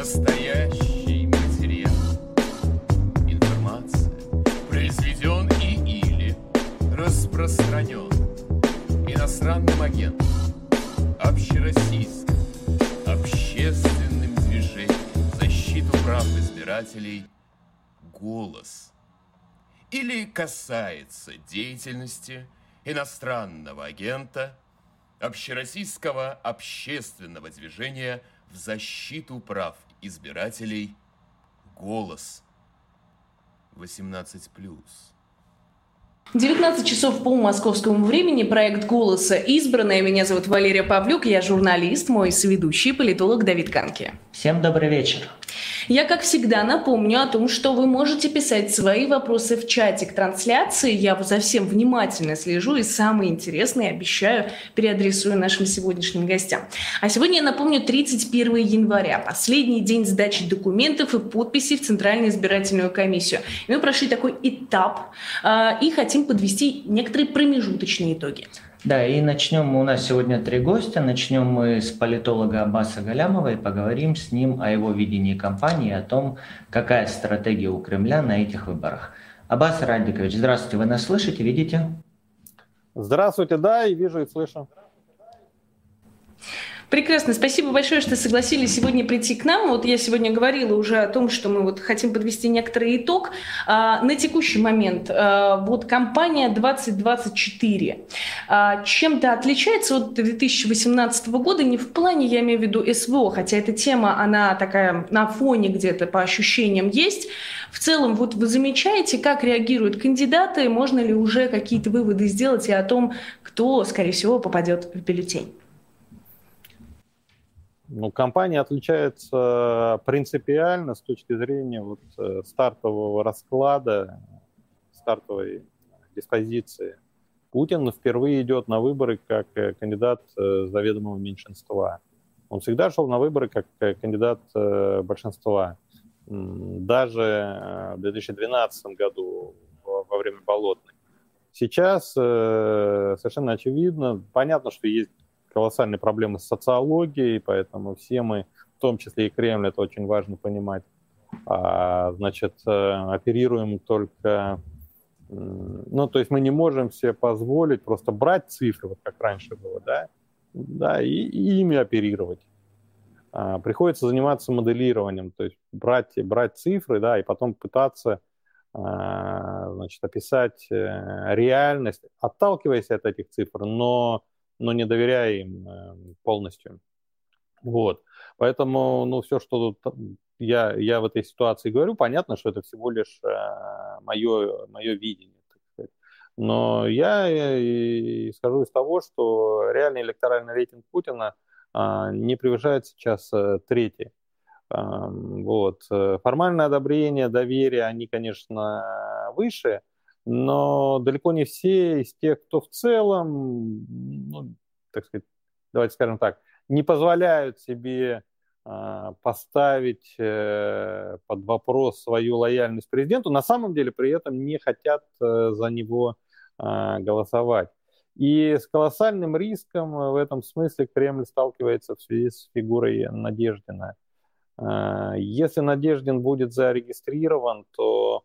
Настоящий материал. Информация произведен и или распространен иностранным агентом, общероссийским, общественным движением защиту прав избирателей «Голос» или касается деятельности иностранного агента общероссийского общественного движения в защиту прав избирателей «Голос» 18+. 19 часов по московскому времени. Проект «Голоса» избранная. Меня зовут Валерия Павлюк. Я журналист, мой соведущий, политолог Давид Канки. Всем добрый вечер. Я, как всегда, напомню о том, что вы можете писать свои вопросы в чате к трансляции. Я за всем внимательно слежу и самые интересные, обещаю, переадресую нашим сегодняшним гостям. А сегодня, я напомню, 31 января, последний день сдачи документов и подписей в Центральную избирательную комиссию. И мы прошли такой этап э, и хотим подвести некоторые промежуточные итоги. Да, и начнем мы, у нас сегодня три гостя. Начнем мы с политолога Аббаса Галямова и поговорим с ним о его видении кампании, о том, какая стратегия у Кремля на этих выборах. Аббас Радикович, здравствуйте, вы нас слышите, видите? Здравствуйте, да, и вижу, и слышу. Прекрасно. Спасибо большое, что согласились сегодня прийти к нам. Вот я сегодня говорила уже о том, что мы вот хотим подвести некоторый итог. А, на текущий момент а, вот компания 2024 а, чем-то отличается от 2018 года не в плане, я имею в виду СВО, хотя эта тема, она такая на фоне где-то по ощущениям есть. В целом, вот вы замечаете, как реагируют кандидаты, можно ли уже какие-то выводы сделать и о том, кто, скорее всего, попадет в бюллетень? Ну, компания отличается принципиально с точки зрения вот э, стартового расклада, стартовой диспозиции. Путин впервые идет на выборы как э, кандидат э, заведомого меньшинства. Он всегда шел на выборы как кандидат большинства. Даже в 2012 году во время Болотной. Сейчас совершенно очевидно, понятно, что есть колоссальные проблемы с социологией, поэтому все мы, в том числе и Кремль, это очень важно понимать, а, значит, э, оперируем только... Ну, то есть мы не можем себе позволить просто брать цифры, вот как раньше было, да, да и, и ими оперировать. А, приходится заниматься моделированием, то есть брать, брать цифры, да, и потом пытаться а, значит, описать э, реальность, отталкиваясь от этих цифр, но но не доверяя им эм, полностью. Вот. Поэтому, ну, все, что я, я в этой ситуации говорю, понятно, что это всего лишь э, мое, мое видение, так сказать. Но я исхожу из того, что реальный электоральный рейтинг Путина э, не превышает сейчас э, третий. Э, вот. Формальное одобрение, доверие, они, конечно, выше, но далеко не все из тех, кто в целом, ну, так сказать, давайте скажем так, не позволяют себе э, поставить э, под вопрос свою лояльность президенту, на самом деле при этом не хотят э, за него э, голосовать. И с колоссальным риском в этом смысле Кремль сталкивается в связи с фигурой Надеждина. Если Надеждин будет зарегистрирован, то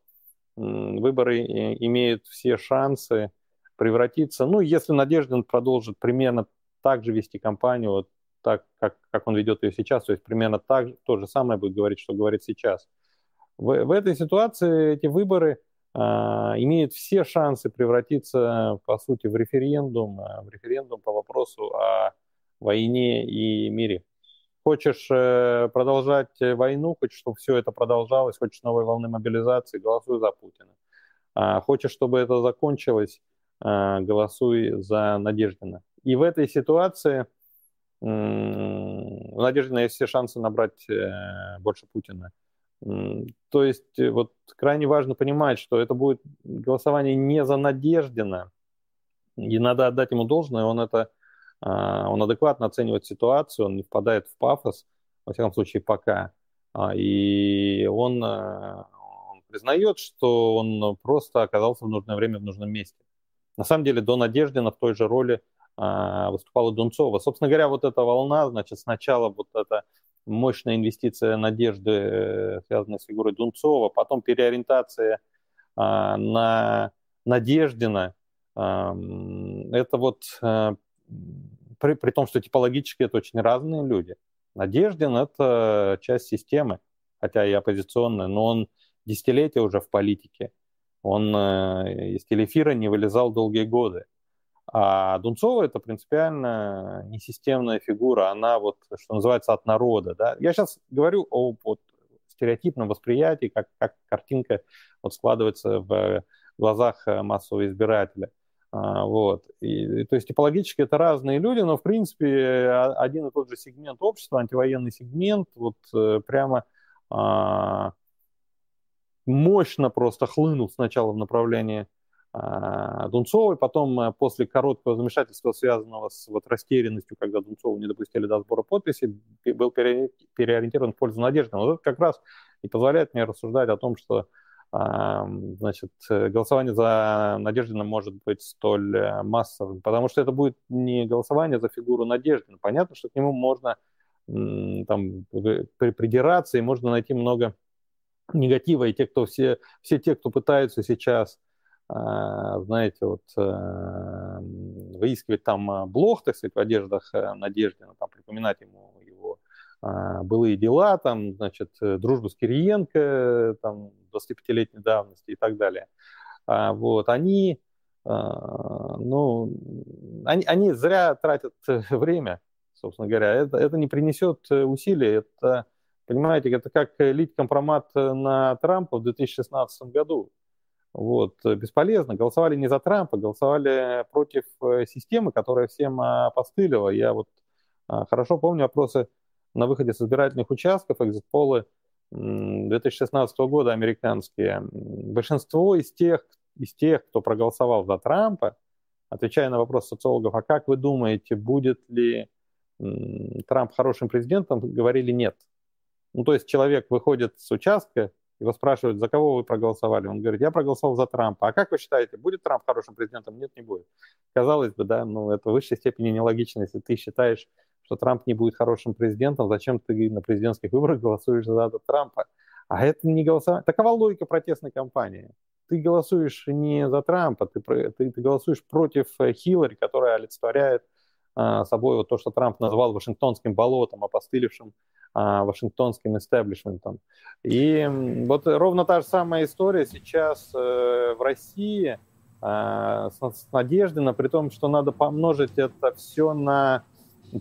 выборы э, имеют все шансы превратиться, ну, если Надеждин продолжит примерно так же вести кампанию, вот так, как, как он ведет ее сейчас, то есть примерно так, то же самое будет говорить, что говорит сейчас. В, в этой ситуации эти выборы э, имеют все шансы превратиться, по сути, в референдум, а, в референдум по вопросу о войне и мире. Хочешь э, продолжать э, войну, хочешь, чтобы все это продолжалось, хочешь новой волны мобилизации, голосуй за Путина. А хочешь, чтобы это закончилось, э, голосуй за Надеждина. И в этой ситуации у Надеждина есть все шансы набрать больше Путина. То есть вот крайне важно понимать, что это будет голосование не за Надеждина, и надо отдать ему должное, он это а, он адекватно оценивает ситуацию, он не впадает в пафос, во всяком случае, пока. А, и он, э, он признает, что он просто оказался в нужное время в нужном месте. На самом деле до Надеждина в той же роли а, выступала Дунцова. Собственно говоря, вот эта волна, значит, сначала вот это мощная инвестиция надежды, э, связанная с фигурой Дунцова, потом переориентация а, на Надеждина. А, это вот а, при, при том, что типологически это очень разные люди. Надеждин – это часть системы, хотя и оппозиционная, но он десятилетия уже в политике. Он э, из телеэфира не вылезал долгие годы. А Дунцова это принципиально несистемная фигура, она вот, что называется, от народа. Да? Я сейчас говорю о вот, стереотипном восприятии, как, как картинка вот, складывается в глазах э, массового избирателя. А, вот. И, то есть типологически это разные люди, но в принципе один и тот же сегмент общества, антивоенный сегмент, вот э, прямо а, мощно просто хлынул сначала в направлении а, Дунцовой, потом э, после короткого замешательства, связанного с вот растерянностью, когда Дунцову не допустили до сбора подписей, был переориентирован в пользу Надежды. Вот это как раз и позволяет мне рассуждать о том, что значит, голосование за Надеждина может быть столь э, массовым, потому что это будет не голосование за фигуру Надеждина. Понятно, что к нему можно там придираться, и можно найти много негатива, и те, кто все, все те, кто пытаются сейчас а, знаете, вот э, выискивать там а, блог, так сказать, в одеждах э, Надеждина, там припоминать ему былые дела, там, значит, э, дружбу с Кириенко, там, 25-летней давности и так далее. Вот, они, ну, они, они зря тратят время, собственно говоря. Это, это не принесет усилий, это, понимаете, это как лить компромат на Трампа в 2016 году. Вот, э, бесполезно. Голосовали не за Трампа, голосовали против э, системы, которая всем опостылила. Я вот а, хорошо помню опросы на выходе с избирательных участков, экзит-полы 2016 года американские. Большинство из тех, из тех, кто проголосовал за Трампа, отвечая на вопрос социологов, а как вы думаете, будет ли Трамп хорошим президентом, говорили нет. Ну, то есть человек выходит с участка, его спрашивают, за кого вы проголосовали. Он говорит, я проголосовал за Трампа. А как вы считаете, будет Трамп хорошим президентом? Нет, не будет. Казалось бы, да, ну это в высшей степени нелогично. Если ты считаешь, что Трамп не будет хорошим президентом, зачем ты на президентских выборах голосуешь за Трампа? А это не голосование. Такова логика протестной кампании. Ты голосуешь не за Трампа, ты, ты, ты голосуешь против э, Хиллари, которая олицетворяет а, собой вот то, что Трамп назвал Вашингтонским болотом, опостылевшим а, вашингтонским истеблишментом. И вот ровно та же самая история сейчас э, в России а, с Надеждой, при том, что надо помножить это все на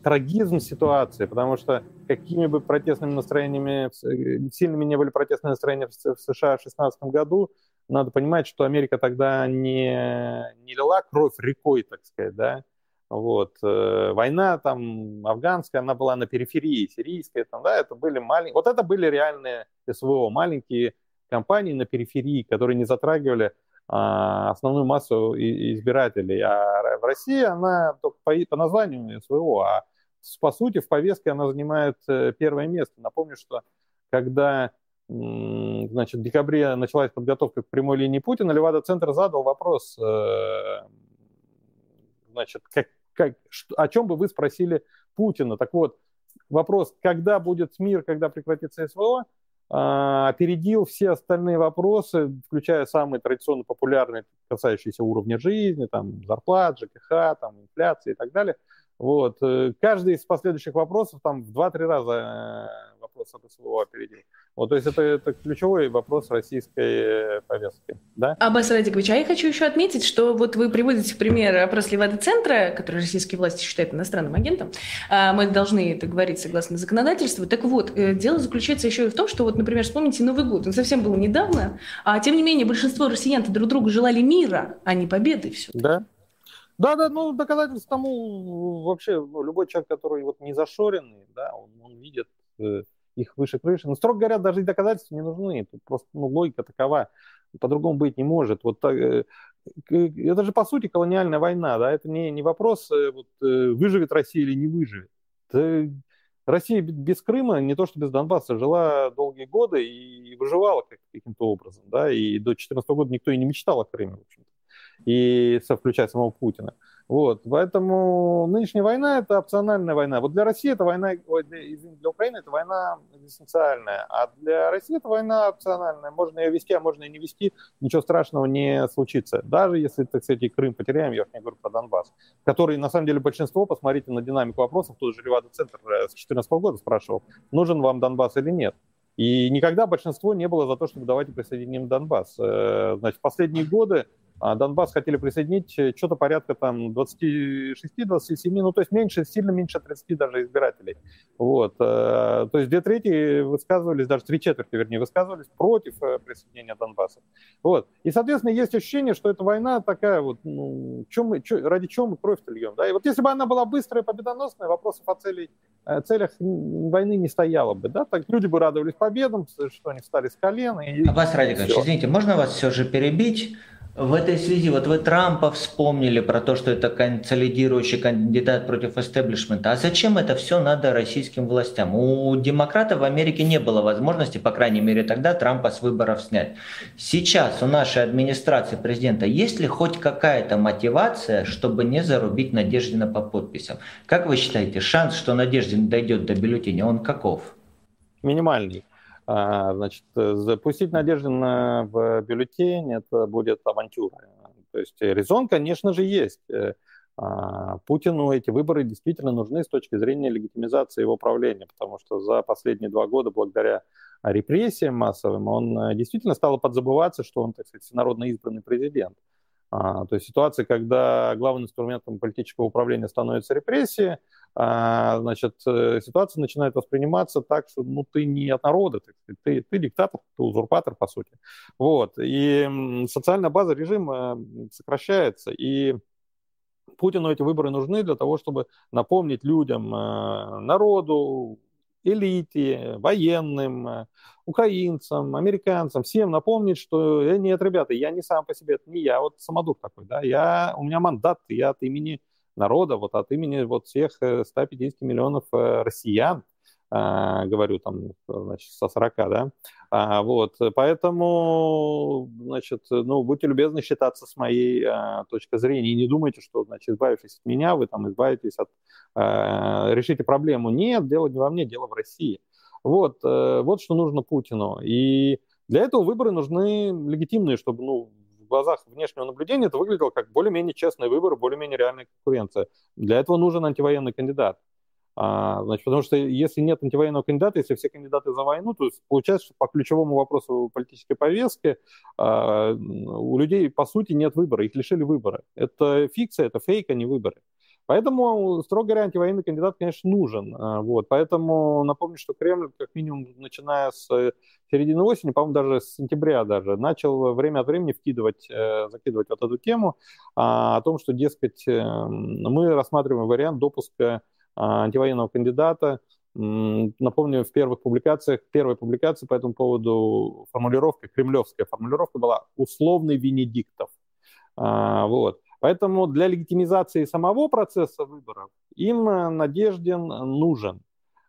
трагизм ситуации, потому что какими бы протестными настроениями, э, сильными не были протестные настроения в США в 2016 году, надо понимать, что Америка тогда не, не лила кровь рекой, так сказать, да, вот. Э, война там афганская, она была на периферии, сирийская, там, да, это были маленькие, вот это были реальные СВО, маленькие компании на периферии, которые не затрагивали основную массу избирателей. А в России она только по, по названию СВО, а по сути в повестке она занимает э, первое место. Напомню, что когда значит, в декабре началась подготовка к прямой линии Путина, Левада-центр задал вопрос, э, значит, как, как, о чем бы вы спросили Путина. Так вот, вопрос, когда будет мир, когда прекратится СВО, а, опередил все остальные вопросы, включая самые традиционно популярные, касающиеся уровня жизни, там, зарплат, ЖКХ, там, инфляции и так далее. Вот. Э, каждый из последующих вопросов там в 2-3 раза э, вопрос об СВО опередил. Вот, то есть это, это ключевой вопрос российской э, повестки. Да? Аббас Радикович, а я хочу еще отметить, что вот вы приводите пример опрос Левада-центра, который российские власти считают иностранным агентом. А мы должны это говорить согласно законодательству. Так вот, дело заключается еще и в том, что вот, например, вспомните Новый год. Он совсем был недавно, а тем не менее большинство россиян друг другу желали мира, а не победы все. Да, да, да, ну доказательств тому вообще ну, любой человек, который вот не зашоренный, да, он, он видит э, их выше крыши. Но, строго говоря, даже и доказательства не нужны. Тут просто ну, логика такова. По-другому быть не может. Вот э, это же, по сути, колониальная война. Да? Это не, не вопрос, э, вот, э, выживет Россия или не выживет. Это Россия без Крыма, не то что без Донбасса, жила долгие годы и выживала каким-то образом. Да? И до 2014 года никто и не мечтал о Крыме, в общем-то. И включая самого Путина. Вот, поэтому нынешняя война – это опциональная война. Вот для России это война, ой, извините, для Украины это война эссенциальная, а для России это война опциональная. Можно ее вести, а можно и не вести, ничего страшного не случится. Даже если, так сказать, Крым потеряем, я уж не говорю про Донбасс, который, на самом деле, большинство, посмотрите на динамику вопросов, тот же Левада-центр э, с 2014 года спрашивал, нужен вам Донбасс или нет. И никогда большинство не было за то, чтобы давайте присоединим Донбасс. Э, значит, последние годы а Донбасс хотели присоединить э, что-то порядка там 26-27, ну то есть меньше, сильно меньше 30 даже избирателей. Вот. Э, то есть две трети высказывались, даже три четверти, вернее, высказывались против э, присоединения Донбасса. Вот. И, соответственно, есть ощущение, что эта война такая вот, ну, чем мы, чё, ради чего мы кровь-то льем. Да? И вот если бы она была быстрая, победоносная, вопросов о целей, целях войны не стояло бы. Да? Так люди бы радовались победам, что они встали с колена. И, Аббас Радикович, извините, можно вас все же перебить? В этой связи, вот вы Трампа вспомнили про то, что это консолидирующий кандидат против эстеблишмента. А зачем это все надо российским властям? У демократов в Америке не было возможности, по крайней мере тогда, Трампа с выборов снять. Сейчас у нашей администрации президента есть ли хоть какая-то мотивация, чтобы не зарубить Надеждина по подписям? Как вы считаете, шанс, что Надеждин дойдет до бюллетеня, он каков? Минимальный. А, значит, запустить Надеждина в бюллетень – это будет авантюра. То есть резон, конечно же, есть. Э, а, Путину эти выборы действительно нужны с точки зрения легитимизации его правления, потому что за последние два года, благодаря репрессиям массовым, он э, действительно стал подзабываться, что он, так сказать, народно избранный президент. А, то есть ситуация, когда главным инструментом политического управления становится репрессия, а, значит, э, ситуация начинает восприниматься так, что ну, ты не от народа, ты, ты, ты диктатор, ты узурпатор, по сути. Вот. И социальная база режима сокращается, и Путину эти выборы нужны для того, чтобы напомнить людям, э, народу, элите, военным, э, украинцам, американцам, всем напомнить, что нет, ребята, я не сам по себе, это не я, вот самодур такой, да, я, у меня мандат, я от имени народа, вот от имени вот всех 150 э, миллионов россиян, а, говорю там, значит, со 40, да, а, вот, поэтому, значит, ну, будьте любезны считаться с моей точки зрения и не думайте, что, значит, избавившись от меня, вы там избавитесь от, решите проблему. Нет, дело не во мне, дело в России. Вот, вот что нужно Путину. И для этого выборы нужны легитимные, чтобы, ну, глазах внешнего наблюдения это выглядело как более-менее честный выбор, более-менее реальная конкуренция. Для этого нужен антивоенный кандидат. А, значит, потому что если нет антивоенного кандидата, если все кандидаты за войну, то получается, что по ключевому вопросу политической повестки а, у людей, по сути, нет выбора, их лишили выбора. Это фикция, это фейк, а не выборы. Поэтому, строго говоря, антивоенный кандидат, конечно, нужен. А, вот. Поэтому напомню, что Кремль, как минимум, начиная с середины осени, по-моему, даже с сентября даже, начал время от времени вкидывать, э, закидывать вот эту тему о том, что, дескать, эм, мы рассматриваем вариант допуска а, антивоенного кандидата. Напомню, в первых публикациях, первой публикации по этому поводу формулировка, кремлевская формулировка была «условный Венедиктов». А, вот. Поэтому для легитимизации самого процесса выборов им э, Надеждин нужен.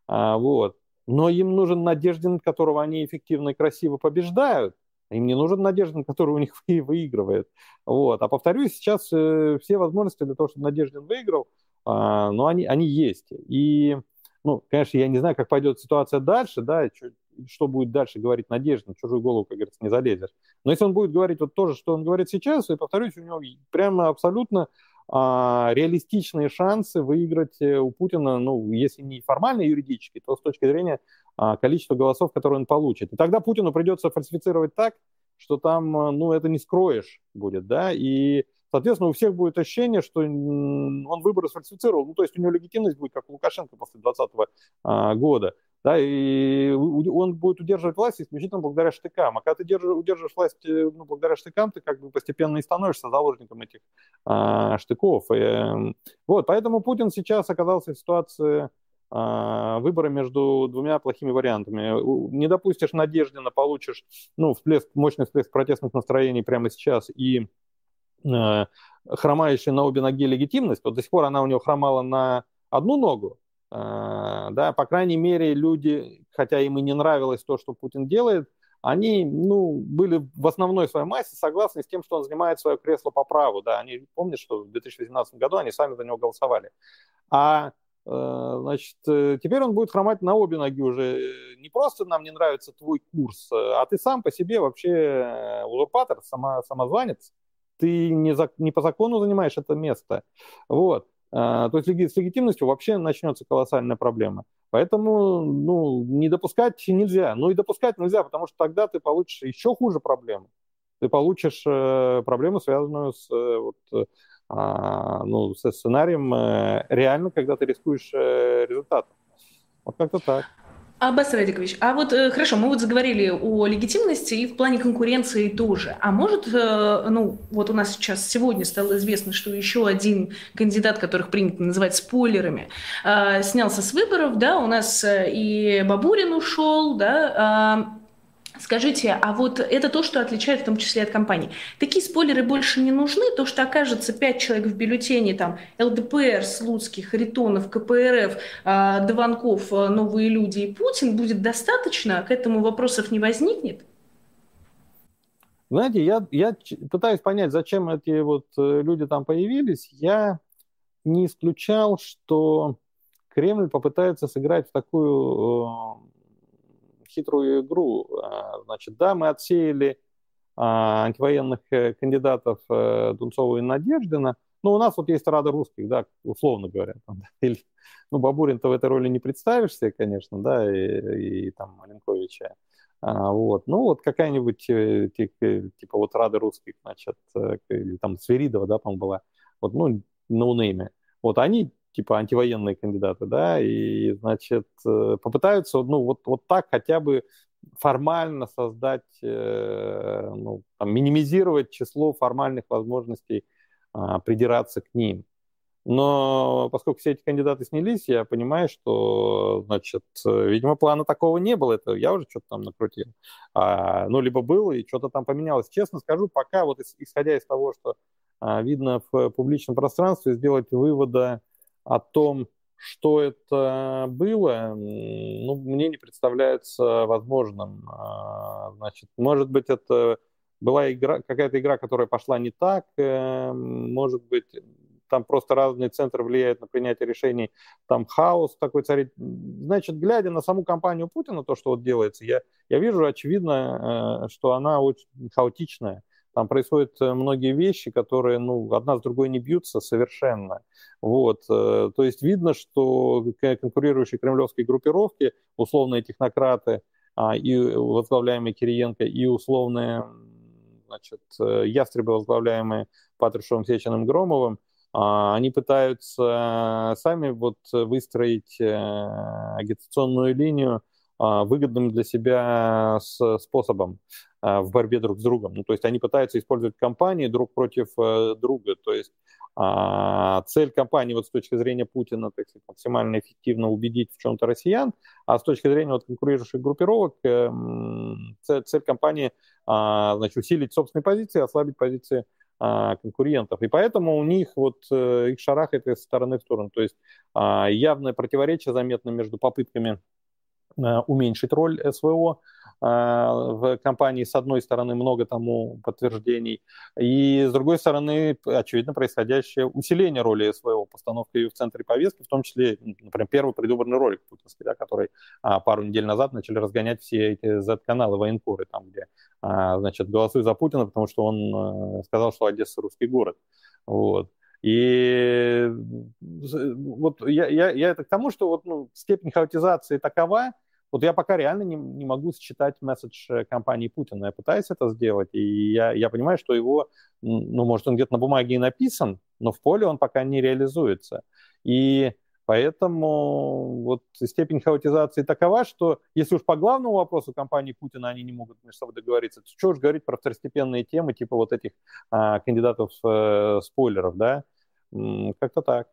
А, вот. Но им нужен Надеждин, которого они эффективно и красиво побеждают. Им не нужен Надеждин, который у них выигрывает. Вот. А повторюсь, сейчас э, все возможности для того, чтобы Надеждин выиграл – а, но они, они есть. И, ну, конечно, я не знаю, как пойдет ситуация дальше, да, что, что будет дальше говорить Надежда, на чужую голову, как говорится, не залезешь. Но если он будет говорить вот то же, что он говорит сейчас, и повторюсь, у него прямо абсолютно а, реалистичные шансы выиграть э, у Путина, ну, если не формально юридически, то с точки зрения а, количества голосов, которые он получит. И тогда Путину придется фальсифицировать так, что там, э, ну, это не скроешь будет, да, и Соответственно, у всех будет ощущение, что он выборы сфальсифицировал. Ну, то есть у него легитимность будет, как у Лукашенко после 2020 а, года. Да, и он будет удерживать власть исключительно благодаря штыкам. А когда ты держишь, удерживаешь власть э, ну, благодаря штыкам, ты как бы постепенно и становишься заложником этих а, штыков. И, эм, вот, поэтому Путин сейчас оказался в ситуации а, выбора между двумя плохими вариантами. Не допустишь Надеждина, получишь ну, всплеск, мощный всплеск протестных настроений прямо сейчас и хромающая на обе ноги легитимность, вот до сих пор она у него хромала на одну ногу, э, да, по крайней мере, люди, хотя им и не нравилось то, что Путин делает, они ну, были в основной своей массе согласны с тем, что он занимает свое кресло по праву. Да, они помнят, что в 2018 году они сами за него голосовали. А э, значит, э, теперь он будет хромать на обе ноги уже. Не просто нам не нравится твой курс, а ты сам по себе вообще узурпатор, сама, самозванец. Ты не, за, не по закону занимаешь это место. Вот. А, то есть с легитимностью вообще начнется колоссальная проблема. Поэтому ну, не допускать нельзя. Ну и допускать нельзя, потому что тогда ты получишь еще хуже проблему. Ты получишь э, проблему, связанную с, э, вот, э, ну, со сценарием э, реально, когда ты рискуешь результатом. Вот как-то так. Аббас Радикович, а вот э, хорошо, мы вот заговорили о легитимности и в плане конкуренции тоже. А может, э, ну вот у нас сейчас сегодня стало известно, что еще один кандидат, которых принято называть спойлерами, э, снялся с выборов, да, у нас и Бабурин ушел, да, а, Скажите, а вот это то, что отличает в том числе от компаний. Такие спойлеры больше не нужны? То, что окажется пять человек в бюллетене, там, ЛДПР, Слуцких, Харитонов, КПРФ, э, Дованков, а, Новые люди и Путин, будет достаточно? К этому вопросов не возникнет? Знаете, я, я пытаюсь понять, зачем эти вот э, люди там появились. Я не исключал, что Кремль попытается сыграть в такую э, хитрую игру. А, значит, да, мы отсеяли а, антивоенных э, кандидатов э, Дунцова и Надеждина, но у нас вот есть Рада русских, да, условно говоря. Там, или, ну, Бабурин-то в этой роли не представишься, конечно, да, и, и там Маленковича. А, вот. Ну, вот какая-нибудь э, типа, вот Рада русских, значит, или там Сверидова, да, по-моему, была, вот, ну, ноунейме. Вот они типа антивоенные кандидаты, да, и, значит, э, попытаются, ну, вот, вот так хотя бы формально создать, э, ну, там, минимизировать число формальных возможностей а, придираться к ним. Но поскольку все эти кандидаты снялись, я понимаю, что, значит, видимо, плана такого не было. Это я уже что-то там накрутил. А, ну, либо было, и что-то там поменялось. Честно скажу, пока вот исходя из того, что а, видно в публичном пространстве, сделать вывода о том, что это было, ну, мне не представляется возможным. А, значит, может быть, это была игра, какая-то игра, которая пошла не так, э, может быть, там просто разные центры влияют на принятие решений, там хаос такой царит. Значит, глядя на саму кампанию Путина, то, что вот делается, я, я вижу, очевидно, э, что она очень хаотичная. Там происходят э, многие вещи, которые, ну, одна с другой не бьются совершенно. Вот. Э, то есть видно, что конкурирующие кремлевские группировки, условные технократы а, и возглавляемые Кириенко, и условные значит, э, ястребы, возглавляемые Патрушевым, Сеченым, Громовым, а, они пытаются сами вот выстроить агитационную линию выгодным для себя способом. А, в борьбе друг с другом. Ну, то есть они пытаются использовать компании друг против э, друга. То есть а, цель компании вот с точки зрения Путина, так сказать, максимально эффективно убедить в чем-то россиян, а с точки зрения вот конкурирующих группировок э, цель, цель компании а, значит, усилить собственные позиции, ослабить позиции а, конкурентов. И поэтому у них вот э, их шарахает из стороны в сторону. То есть а, явное противоречие заметно между попытками а, уменьшить роль СВО а, в компании, с одной стороны, много тому подтверждений, и с другой стороны, очевидно, происходящее усиление роли СВО, постановка ее в центре повестки, в том числе, например, первый предвыборный ролик путинский, да, который а, пару недель назад начали разгонять все эти Z-каналы, военкоры, там, где, а, значит, голосуй за Путина, потому что он а, сказал, что Одесса русский город. Вот. И вот я, я, я это к тому, что вот, ну, степень хаотизации такова, вот я пока реально не, не могу считать месседж э, компании Путина. Я пытаюсь это сделать, и я, я понимаю, что его, ну, может, он где-то на бумаге и написан, но в поле он пока не реализуется. И поэтому вот степень хаотизации такова, что если уж по главному вопросу компании Путина они не могут между собой договориться, то что уж говорить про второстепенные темы, типа вот этих а, кандидатов э, да? Как-то так.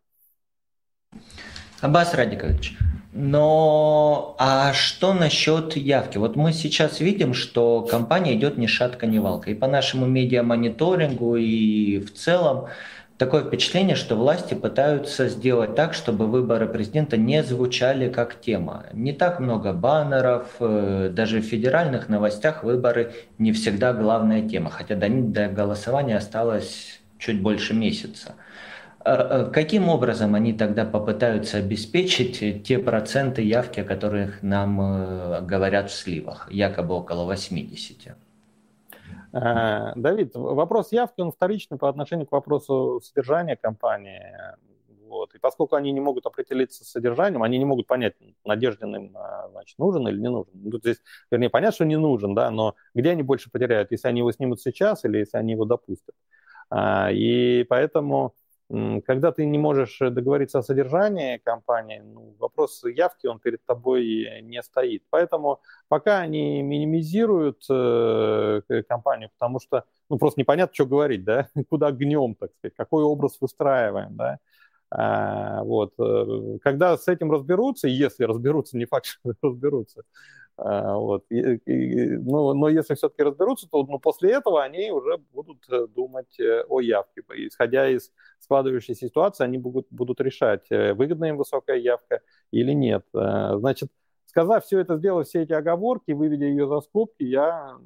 Аббас Радикович, но а что насчет явки? Вот мы сейчас видим, что компания идет ни шатка, ни валка. И по нашему медиамониторингу, и в целом Такое впечатление, что власти пытаются сделать так, чтобы выборы президента не звучали как тема. Не так много баннеров, э, даже в федеральных новостях выборы не всегда главная тема, хотя до, до голосования осталось чуть больше месяца. А, а каким образом они тогда попытаются обеспечить те проценты явки, о которых нам э, говорят в сливах, якобы около 80? Э, Давид, вопрос явки, он вторичный по отношению к вопросу содержания компании. Вот. И поскольку они не могут определиться с содержанием, они не могут понять, Надеждин им э, значит, нужен или не нужен. Ну, здесь, вернее, понятно, что не нужен, да, но где они больше потеряют, если они его снимут сейчас или если они его допустят. А, и поэтому когда ты не можешь договориться о содержании компании, ну, вопрос явки, он перед тобой не стоит. Поэтому пока они минимизируют э, компанию, потому что ну, просто непонятно, что говорить, да, куда гнем, так сказать, какой образ выстраиваем, да. А, вот. Э, когда с этим разберутся, если разберутся, не факт, что разберутся, вот. И, и, ну, но если все-таки разберутся, то ну, после этого они уже будут э, думать э, о явке. Исходя из складывающейся ситуации, они будут, будут решать, э, выгодна им высокая явка или нет. Значит, сказав все это, сделав все эти оговорки, выведя ее за скобки, я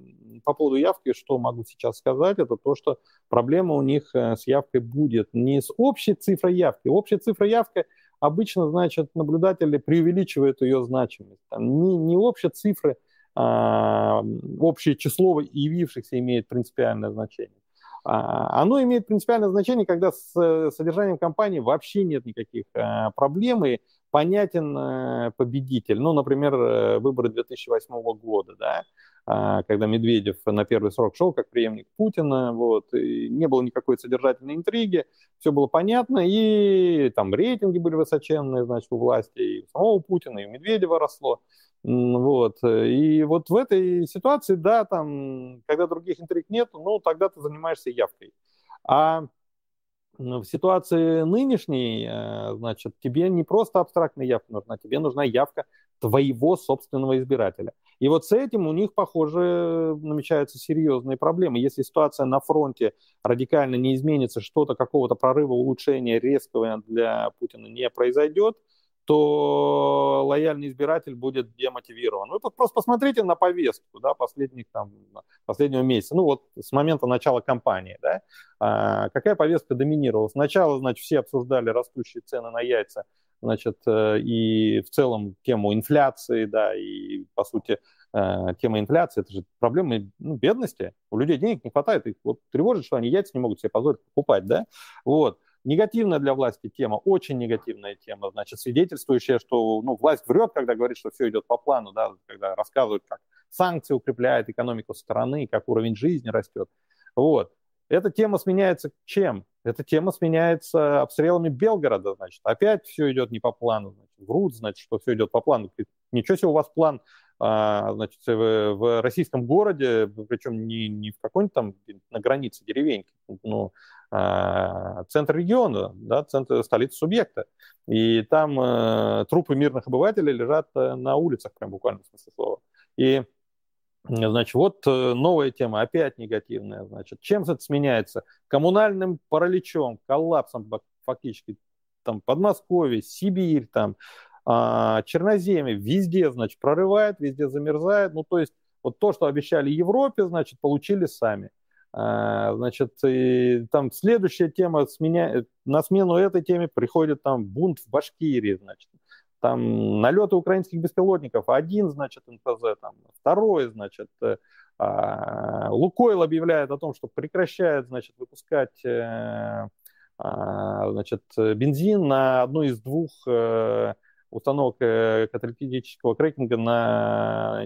по поводу явки, что могу сейчас сказать, это то, что проблема у них с явкой будет не с общей цифрой явки. Общая цифра явки – обычно, значит, наблюдатели преувеличивают ее значимость. Там не, не общие цифры, а, общее число явившихся имеет принципиальное значение. А, оно имеет принципиальное значение, когда с содержанием компании вообще нет никаких а, проблем, и понятен а, победитель. Ну, например, э, выборы 2008 года, да, когда Медведев на первый срок шел как преемник Путина, вот, и не было никакой содержательной интриги, все было понятно, и там рейтинги были высоченные, значит, у власти, и у самого Путина, и у Медведева росло, вот, и вот в этой ситуации, да, там, когда других интриг нет, ну, тогда ты занимаешься явкой. А в ситуации нынешней, э, значит, тебе не просто абстрактная явка нужна, тебе нужна явка твоего собственного избирателя. И вот с этим у них, похоже, намечаются серьезные проблемы. Если ситуация на фронте радикально не изменится, что-то, какого-то прорыва, улучшения резкого для Путина не произойдет, то лояльный избиратель будет демотивирован. Вы просто посмотрите на повестку да, последних, там, последнего месяца, ну вот с момента начала кампании. Да, а, какая повестка доминировала? Сначала, значит, все обсуждали растущие цены на яйца, значит, э, и в целом тему инфляции, да, и, по сути, э, тема инфляции, это же проблема ну, бедности. У людей денег не хватает, их вот тревожит, что они яйца не могут себе позволить покупать, да, вот. Негативная для власти тема, очень негативная тема, значит, свидетельствующая, что ну, власть врет, когда говорит, что все идет по плану, да, когда рассказывают, как санкции укрепляют экономику страны, как уровень жизни растет. Вот. Эта тема сменяется чем? Эта тема сменяется обстрелами Белгорода, значит. Опять все идет не по плану, значит. Врут, значит, что все идет по плану. Ничего себе у вас план а, значит, в, в российском городе, причем не, не в какой-нибудь там на границе деревеньки, но а, центр региона, да, центр столицы субъекта. И там а, трупы мирных обывателей лежат э, на улицах, прям буквально в смысле слова. И Значит, вот э, новая тема, опять негативная. Значит, чем это сменяется? Коммунальным параличом, коллапсом фактически. Там Подмосковье, Сибирь, там, а, Черноземье, везде, значит, прорывает, везде замерзает. Ну, то есть, вот то, что обещали Европе, значит, получили сами. А, значит, и там следующая тема, сменя... на смену этой теме приходит там бунт в Башкирии, значит там налеты украинских беспилотников, один, значит, НПЗ, там, второй, значит, э, а, Лукойл объявляет о том, что прекращает, значит, выпускать э, а, значит, бензин на одну из двух э, установок каталитического крекинга на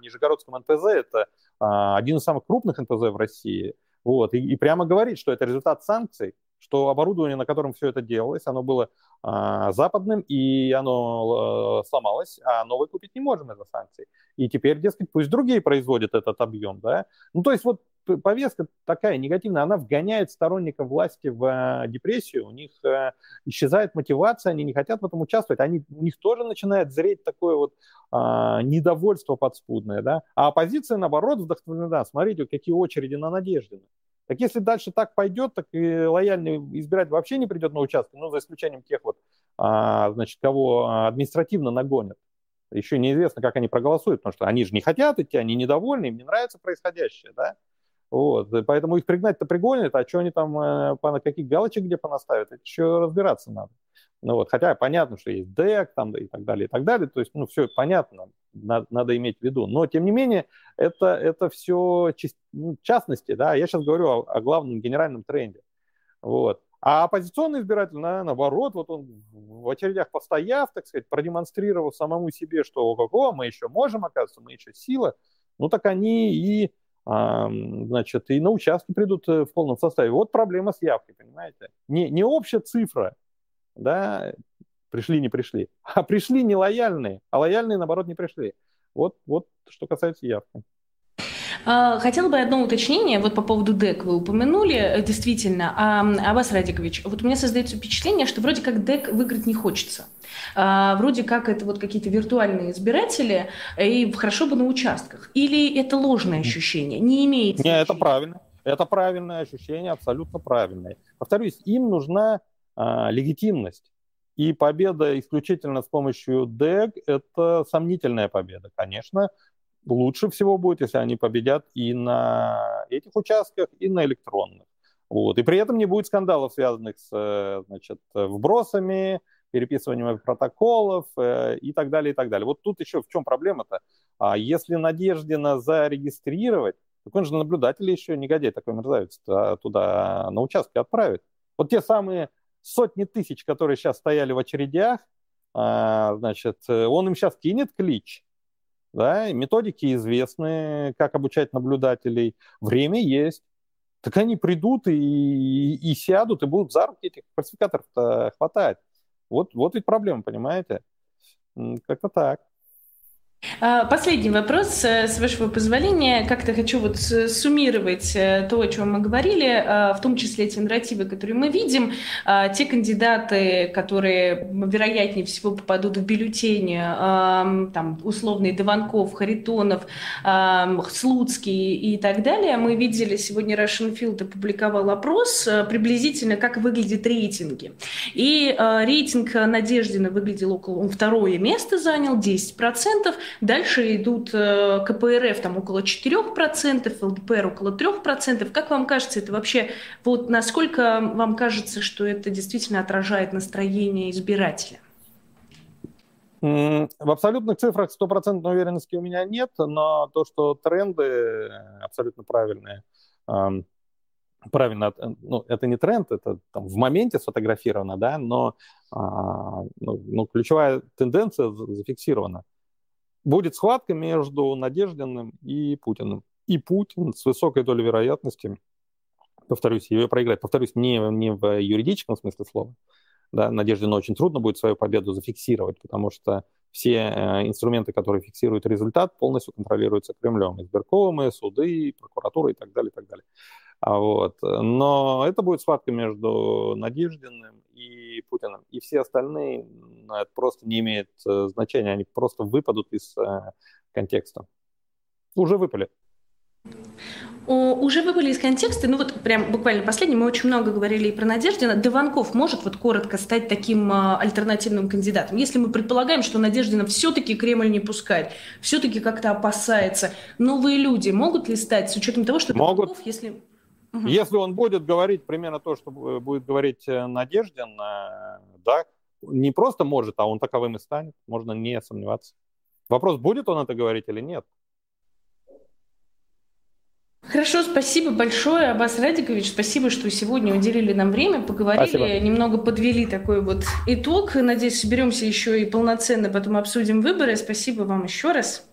Нижегородском НПЗ. Это а, один из самых крупных НПЗ в России. Вот, и, и прямо говорит, что это результат санкций, что оборудование, на котором все это делалось, оно было а, западным, и оно а, сломалось, а новое купить не можем из-за санкций. И теперь, дескать, пусть другие производят этот объем, да. Ну, то есть вот повестка такая негативная, она вгоняет сторонников власти в а, депрессию, у них а, исчезает мотивация, они не хотят в этом участвовать, они, у них тоже начинает зреть такое вот а, недовольство подспудное, да. А оппозиция, наоборот, вдохновлена. Смотрите, какие очереди на Надеждина. Так если дальше так пойдет, так и лояльный избиратель вообще не придет на участок, ну, за исключением тех вот, а, значит, кого административно нагонят. Еще неизвестно, как они проголосуют, потому что они же не хотят идти, они недовольны, им не нравится происходящее, да. Вот, поэтому их пригнать-то пригонят, а что они там, э, по каких галочек где понаставят, это еще разбираться надо. Ну вот, хотя понятно, что есть ДЭК там, и так далее, и так далее, то есть, ну, все понятно, надо, надо иметь в виду. Но, тем не менее, это, это все ну, частности, да, я сейчас говорю о, о главном генеральном тренде. Вот. А оппозиционный избиратель, на, наоборот, вот он в очередях постояв, так сказать, продемонстрировав самому себе, что ого-го, мы еще можем, оказывается, мы еще сила, ну так они и, а, значит, и на участки придут э, в полном составе. Вот проблема с явкой, понимаете? Не, не общая цифра, да, пришли, не пришли, а пришли нелояльные, а лояльные, наоборот, не пришли. Вот, вот что касается явки. А, хотела бы одно уточнение вот по поводу ДЭК вы упомянули, э, действительно. А, Абас Радикович, вот у меня создается впечатление, что вроде как ДЭК выиграть не хочется. А, вроде как это вот какие-то виртуальные избиратели, и хорошо бы на участках. Или это ложное ощущение, не имеет значения? Нет, это правильно. Это правильное ощущение, абсолютно правильное. Повторюсь, им нужна а, легитимность. И победа исключительно с помощью ДЭГ – это сомнительная победа. Конечно, лучше всего будет, если они победят и на этих участках, и на электронных. Вот. И при этом не будет скандалов, связанных с значит, вбросами, переписыванием протоколов э, и так далее, и так далее. Вот тут еще в чем проблема-то? А если Надеждина зарегистрировать, так он же наблюдатель еще, негодяй такой мерзавец, туда на участке отправит. Вот те самые сотни тысяч, которые сейчас стояли в очередях, а, значит, он им сейчас кинет клич, да, методики известны, как обучать наблюдателей, время есть. Так они придут и, и, и сядут, и будут за руки этих фальсификаторов хватать. Вот, вот ведь проблема, понимаете? Как-то так. А, последний вопрос, э, с вашего позволения. Как-то хочу вот суммировать э, то, о чем мы говорили, а, в том числе те нарративы, которые мы видим. А, те кандидаты, которые вероятнее всего попадут в бюллетени, там, условный Дованков, Харитонов, Слуцкий и так далее, мы видели, сегодня Russian Field опубликовал опрос, э, приблизительно как выглядят рейтинги. И рейтинг Надеждина выглядел около, он второе место занял, 10%, Дальше идут э, КПРФ там около 4%, ЛДПР около 3%. Как вам кажется, это вообще, вот насколько вам кажется, что это действительно отражает настроение избирателя? В абсолютных цифрах стопроцентной уверенности у меня нет, но то, что тренды абсолютно правильные, правильно, ну, это не тренд, это там в моменте сфотографировано, да, но а, ну, ну, ключевая тенденция зафиксирована будет схватка между Надеждиным и Путиным. И Путин с высокой долей вероятности, повторюсь, ее проиграет. Повторюсь, не, не в юридическом смысле слова. Да, Надеждину очень трудно будет свою победу зафиксировать, потому что все э, инструменты, которые фиксируют результат, полностью контролируются Кремлем. Избиркомы, суды, прокуратура и так далее, и так далее. А вот. Но это будет схватка между Надеждиным и Путиным. И все остальные это просто не имеет э, значения, они просто выпадут из э, контекста. Уже выпали. Уже выпали из контекста, ну вот прям буквально последний, мы очень много говорили и про Надеждина. Дыванков может вот коротко стать таким а, альтернативным кандидатом? Если мы предполагаем, что Надеждина все-таки Кремль не пускает, все-таки как-то опасается, новые люди могут ли стать с учетом того, что могут. Дыванков, если... Угу. Если он будет говорить примерно то, что будет говорить э, Надеждин, э, да, не просто может, а он таковым и станет, можно не сомневаться. Вопрос, будет он это говорить или нет. Хорошо, спасибо большое, Аббас Радикович. Спасибо, что сегодня уделили нам время, поговорили, спасибо. немного подвели такой вот итог. Надеюсь, соберемся еще и полноценно потом обсудим выборы. Спасибо вам еще раз.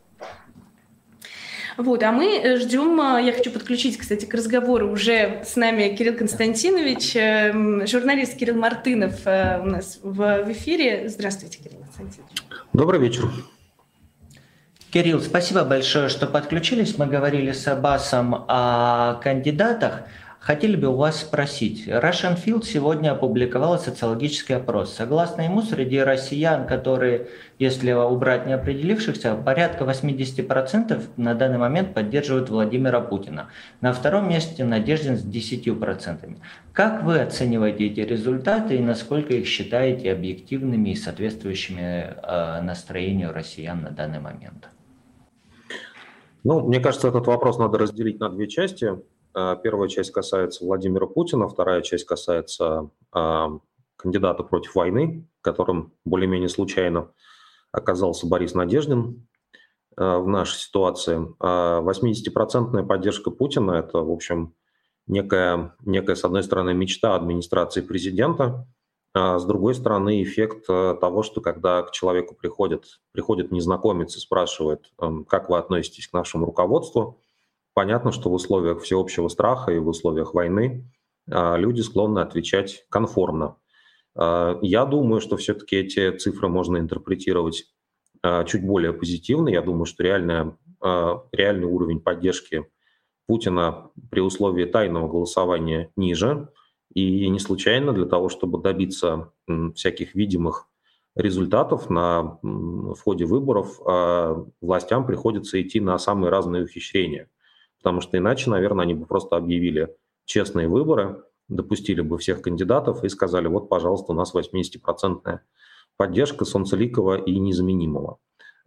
Вот, а мы э, ждем, э, я хочу подключить, кстати, к разговору уже с нами Кирилл Константинович, эм, журналист Кирилл Мартынов э, у нас в эфире. Здравствуйте, Кирилл Константинович. Добрый вечер. Кирилл, спасибо большое, что подключились. Мы говорили с Аббасом о кандидатах. Хотели бы у вас спросить. Russian Field сегодня опубликовал социологический опрос. Согласно ему, среди россиян, которые, если убрать неопределившихся, порядка 80% на данный момент поддерживают Владимира Путина. На втором месте Надеждин с 10%. Как вы оцениваете эти результаты и насколько их считаете объективными и соответствующими э, настроению россиян на данный момент? Ну, мне кажется, этот вопрос надо разделить на две части. А, первая часть касается Владимира Путина, вторая часть касается а, кандидата против войны, которым более-менее случайно оказался Борис Надеждин а, в нашей ситуации. 80-процентная поддержка Путина – это, в общем, некая, некая, с одной стороны, мечта администрации президента, а с другой стороны, эффект того, что когда к человеку приходит, приходит незнакомец и спрашивает, как вы относитесь к нашему руководству, Понятно, что в условиях всеобщего страха и в условиях войны а, люди склонны отвечать конформно. А, я думаю, что все-таки эти цифры можно интерпретировать а, чуть более позитивно. Я думаю, что реальная, реальный уровень поддержки Путина при условии тайного голосования ниже. И не случайно для того, чтобы добиться всяких видимых результатов на, в ходе выборов, властям приходится идти на самые разные ухищрения – потому что иначе, наверное, они бы просто объявили честные выборы, допустили бы всех кандидатов и сказали, вот, пожалуйста, у нас 80-процентная поддержка Солнцеликова и незаменимого.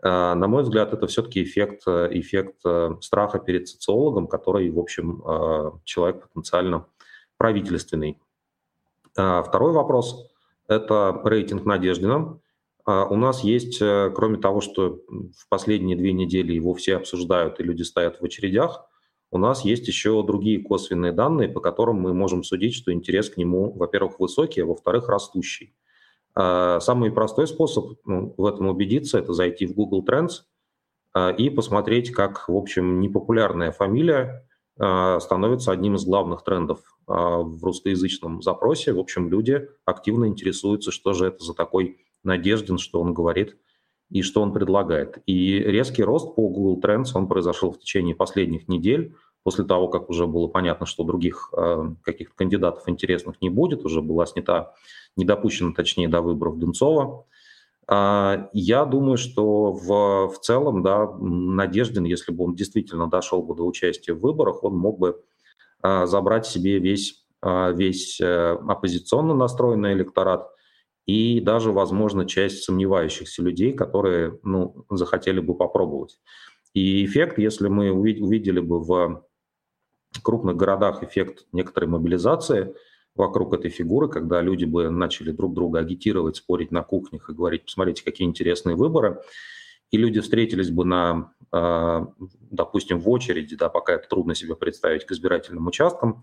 Э, на мой взгляд, это все-таки эффект, эффект э, страха перед социологом, который, в общем, э, человек потенциально правительственный. Второй вопрос – это рейтинг Надеждина. У нас есть, кроме того, что в последние две недели его все обсуждают и люди стоят в очередях, у нас есть еще другие косвенные данные, по которым мы можем судить, что интерес к нему, во-первых, высокий, а во-вторых, растущий. А, самый простой способ ну, в этом убедиться – это зайти в Google Trends а, и посмотреть, как, в общем, непопулярная фамилия а, становится одним из главных трендов в русскоязычном запросе. В общем, люди активно интересуются, что же это за такой Надеждин, что он говорит – и что он предлагает. И резкий рост по Google Trends, он произошел в течение последних недель, после того, как уже было понятно, что других э, каких-то кандидатов интересных не будет, уже была снята, не допущена, точнее, до выборов Дунцова. Э, я думаю, что в, в целом, да, Надеждин, если бы он действительно дошел бы до участия в выборах, он мог бы э, забрать себе весь, э, весь э, оппозиционно настроенный электорат – и даже, возможно, часть сомневающихся людей, которые ну, захотели бы попробовать. И эффект, если мы увидели бы в крупных городах эффект некоторой мобилизации вокруг этой фигуры, когда люди бы начали друг друга агитировать, спорить на кухнях и говорить, посмотрите, какие интересные выборы, и люди встретились бы на, а, допустим, в очереди, да, пока это трудно себе представить, к избирательным участкам,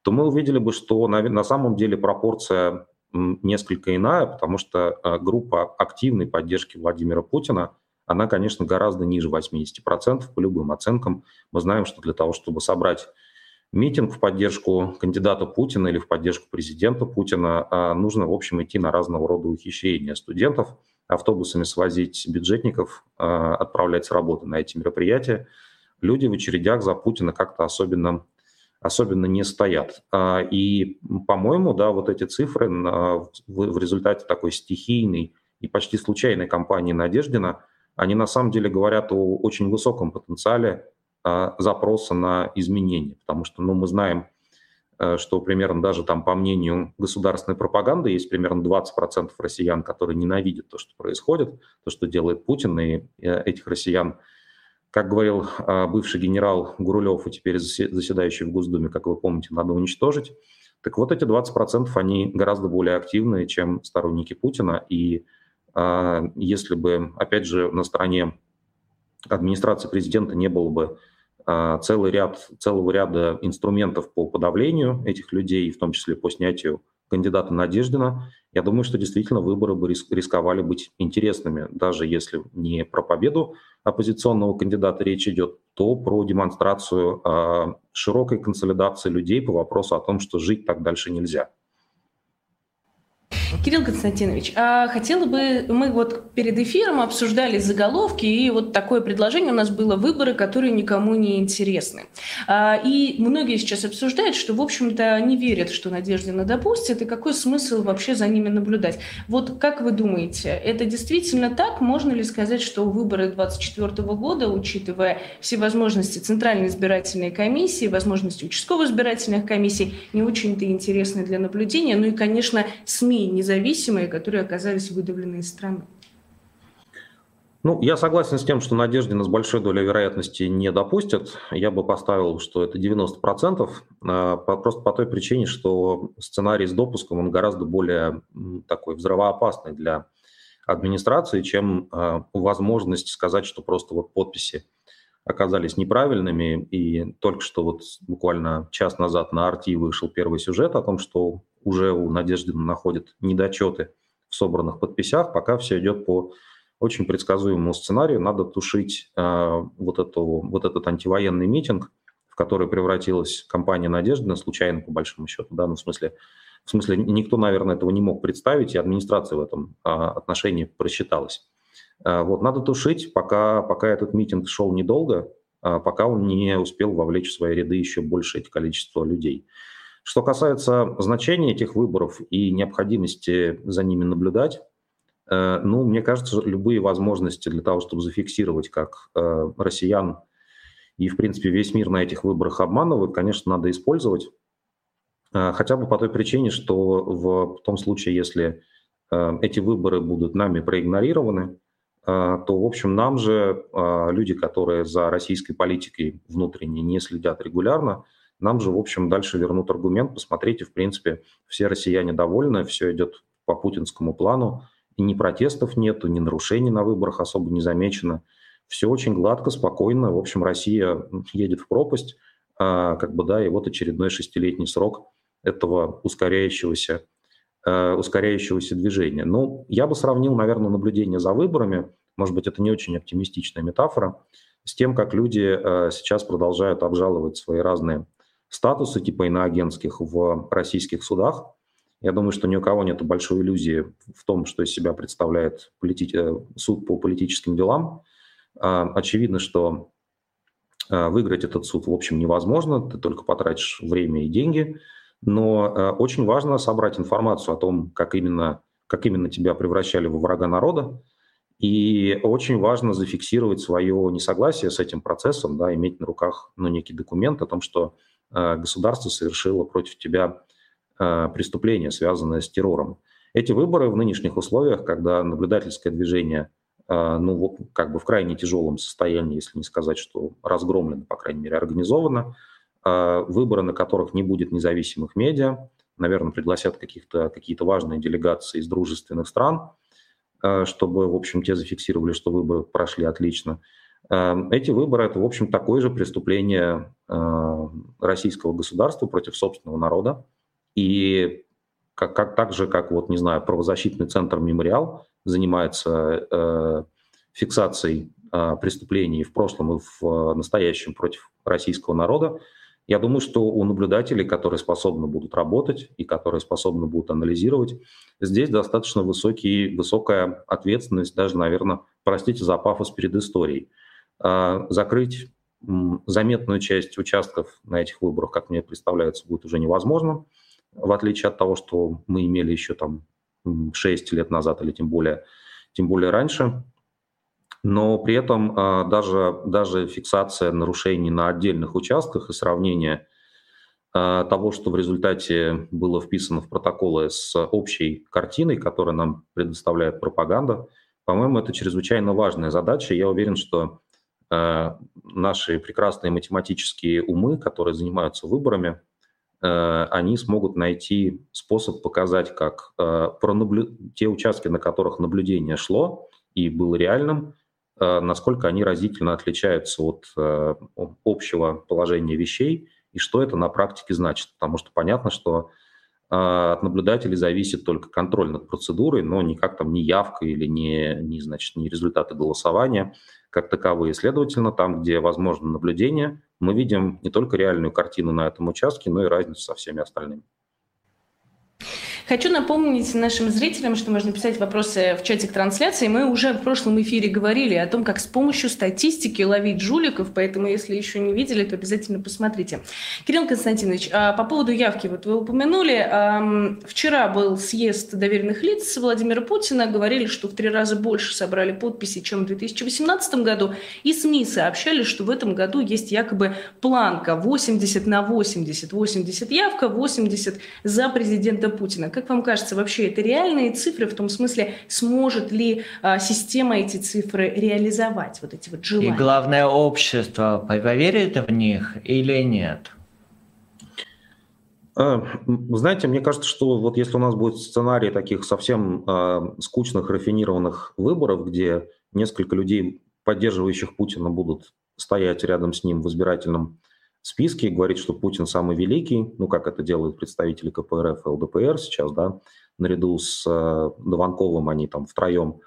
то мы увидели бы, что на, на самом деле пропорция несколько иная, потому что а, группа активной поддержки Владимира Путина, она, конечно, гораздо ниже 80% по любым оценкам. Мы знаем, что для того, чтобы собрать митинг в поддержку кандидата Путина или в поддержку президента Путина, а, нужно, в общем, идти на разного рода ухищрения студентов, автобусами свозить бюджетников, а, отправлять с работы на эти мероприятия. Люди в очередях за Путина как-то особенно особенно не стоят. А, и, по-моему, да, вот эти цифры в результате такой стихийной и почти случайной кампании Надеждина, они на самом деле говорят о очень высоком потенциале а, запроса на изменения, потому что ну, мы знаем, э, что примерно даже там по мнению государственной пропаганды есть примерно 20% россиян, которые ненавидят то, что происходит, то, что делает Путин, и э, этих россиян – как говорил а, бывший генерал Гурулев и теперь заседающий в Госдуме, как вы помните, надо уничтожить. Так вот эти 20% они гораздо более активные, чем сторонники Путина. И э, если бы, опять же, на стороне администрации президента не было бы э, целый ряд, целого ряда инструментов по подавлению этих людей, в том числе по снятию кандидата Надеждина, я думаю, что действительно выборы бы рисковали быть интересными, даже если не про победу оппозиционного кандидата речь идет, то про демонстрацию э, широкой консолидации людей по вопросу о том, что жить так дальше нельзя. Кирилл Константинович, а хотела бы, мы вот перед эфиром обсуждали заголовки, и вот такое предложение у нас было выборы, которые никому не интересны. А, и многие сейчас обсуждают, что, в общем-то, не верят, что Надеждина допустит, и какой смысл вообще за ними наблюдать. Вот как вы думаете, это действительно так? Можно ли сказать, что выборы 2024 года, учитывая все возможности Центральной избирательной комиссии, возможности участковых избирательных комиссий, не очень-то интересны для наблюдения, ну и, конечно, СМИ независимые, которые оказались выдавлены из страны. Ну, я согласен с тем, что Надеждина с большой долей вероятности не допустят. Я бы поставил, что это 90%, а, просто по той причине, что сценарий с допуском, он гораздо более такой взрывоопасный для администрации, чем а, возможность сказать, что просто вот подписи оказались неправильными. И только что вот буквально час назад на Арти вышел первый сюжет о том, что уже у Надежды находят недочеты в собранных подписях, пока все идет по очень предсказуемому сценарию. Надо тушить э, вот, эту, вот этот антивоенный митинг, в который превратилась компания Надежды, случайно, по большому счету, да, ну, в смысле, в смысле, никто, наверное, этого не мог представить, и администрация в этом э, отношении просчиталась. Э, вот, надо тушить, пока, пока этот митинг шел недолго, э, пока он не успел вовлечь в свои ряды еще большее количество людей. Что касается значения этих выборов и необходимости за ними наблюдать, э, ну, мне кажется, любые возможности для того, чтобы зафиксировать, как э, россиян и, в принципе, весь мир на этих выборах обманывают, конечно, надо использовать. Э, хотя бы по той причине, что в том случае, если эти выборы будут нами проигнорированы, то, в общем, нам же, люди, которые за российской политикой внутренней не следят регулярно, нам же, в общем, дальше вернут аргумент. Посмотрите, в принципе, все россияне довольны, все идет по путинскому плану, и ни протестов нету, ни нарушений на выборах особо не замечено. Все очень гладко, спокойно. В общем, Россия едет в пропасть, а, как бы, да, и вот очередной шестилетний срок этого ускоряющегося, а, ускоряющегося движения. Ну, я бы сравнил, наверное, наблюдение за выборами, может быть, это не очень оптимистичная метафора, с тем, как люди а, сейчас продолжают обжаловать свои разные статусы типа иноагентских в российских судах. Я думаю, что ни у кого нет большой иллюзии в том, что из себя представляет полити... Э, суд по политическим делам. А, очевидно, что а, выиграть этот суд, в общем, невозможно, ты только потратишь время и деньги, но а, очень важно собрать информацию о том, как именно, как именно тебя превращали во врага народа, и очень важно зафиксировать свое несогласие с этим процессом, да, иметь на руках ну, некий документ о том, что государство совершило против тебя э, преступление, связанное с террором. Эти выборы в нынешних условиях, когда наблюдательское движение э, ну, как бы в крайне тяжелом состоянии, если не сказать, что разгромлено, по крайней мере, организовано, выборы, на которых не будет независимых медиа, наверное, пригласят каких-то, какие-то важные делегации из дружественных стран, чтобы, в общем, те зафиксировали, что выборы прошли отлично – эти выборы – это, в общем, такое же преступление э, российского государства против собственного народа. И как, как, так же, как, вот, не знаю, правозащитный центр «Мемориал» занимается э, фиксацией э, преступлений в прошлом и в настоящем против российского народа, я думаю, что у наблюдателей, которые способны будут работать и которые способны будут анализировать, здесь достаточно высокий, высокая ответственность, даже, наверное, простите за пафос перед историей – закрыть заметную часть участков на этих выборах, как мне представляется, будет уже невозможно, в отличие от того, что мы имели еще там 6 лет назад или тем более, тем более раньше. Но при этом а, даже, даже фиксация нарушений на отдельных участках и сравнение а, того, что в результате было вписано в протоколы с общей картиной, которую нам предоставляет пропаганда, по-моему, это чрезвычайно важная задача. Я уверен, что наши прекрасные математические умы, которые занимаются выборами, э, они смогут найти способ показать, как э, пронаблю... те участки, на которых наблюдение шло и было реальным, насколько они разительно отличаются от общего положения вещей и что это на практике значит. Потому что понятно, что от наблюдателей зависит только контроль над процедурой, но никак там не явка или не, не, значит, не результаты голосования как таковые. Следовательно, там, где возможно наблюдение, мы видим не только реальную картину на этом участке, но и разницу со всеми остальными. Хочу напомнить нашим зрителям, что можно писать вопросы в чате к трансляции. Мы уже в прошлом эфире говорили о том, как с помощью статистики ловить жуликов, поэтому если еще не видели, то обязательно посмотрите. Кирилл Константинович, а по поводу явки, вот вы упомянули, вчера был съезд доверенных лиц Владимира Путина, говорили, что в три раза больше собрали подписи, чем в 2018 году, и СМИ сообщали, что в этом году есть якобы планка 80 на 80, 80 явка, 80 за президента Путина. Как вам кажется, вообще это реальные цифры в том смысле, сможет ли а, система эти цифры реализовать, вот эти вот желания? И главное, общество поверит в них или нет? А, знаете, мне кажется, что вот если у нас будет сценарий таких совсем э, скучных, рафинированных выборов, где несколько людей, поддерживающих Путина, будут стоять рядом с ним в избирательном списке и говорить, что Путин самый великий, ну, как это делают представители КПРФ и ЛДПР сейчас, да, наряду с э, Дованковым они там втроем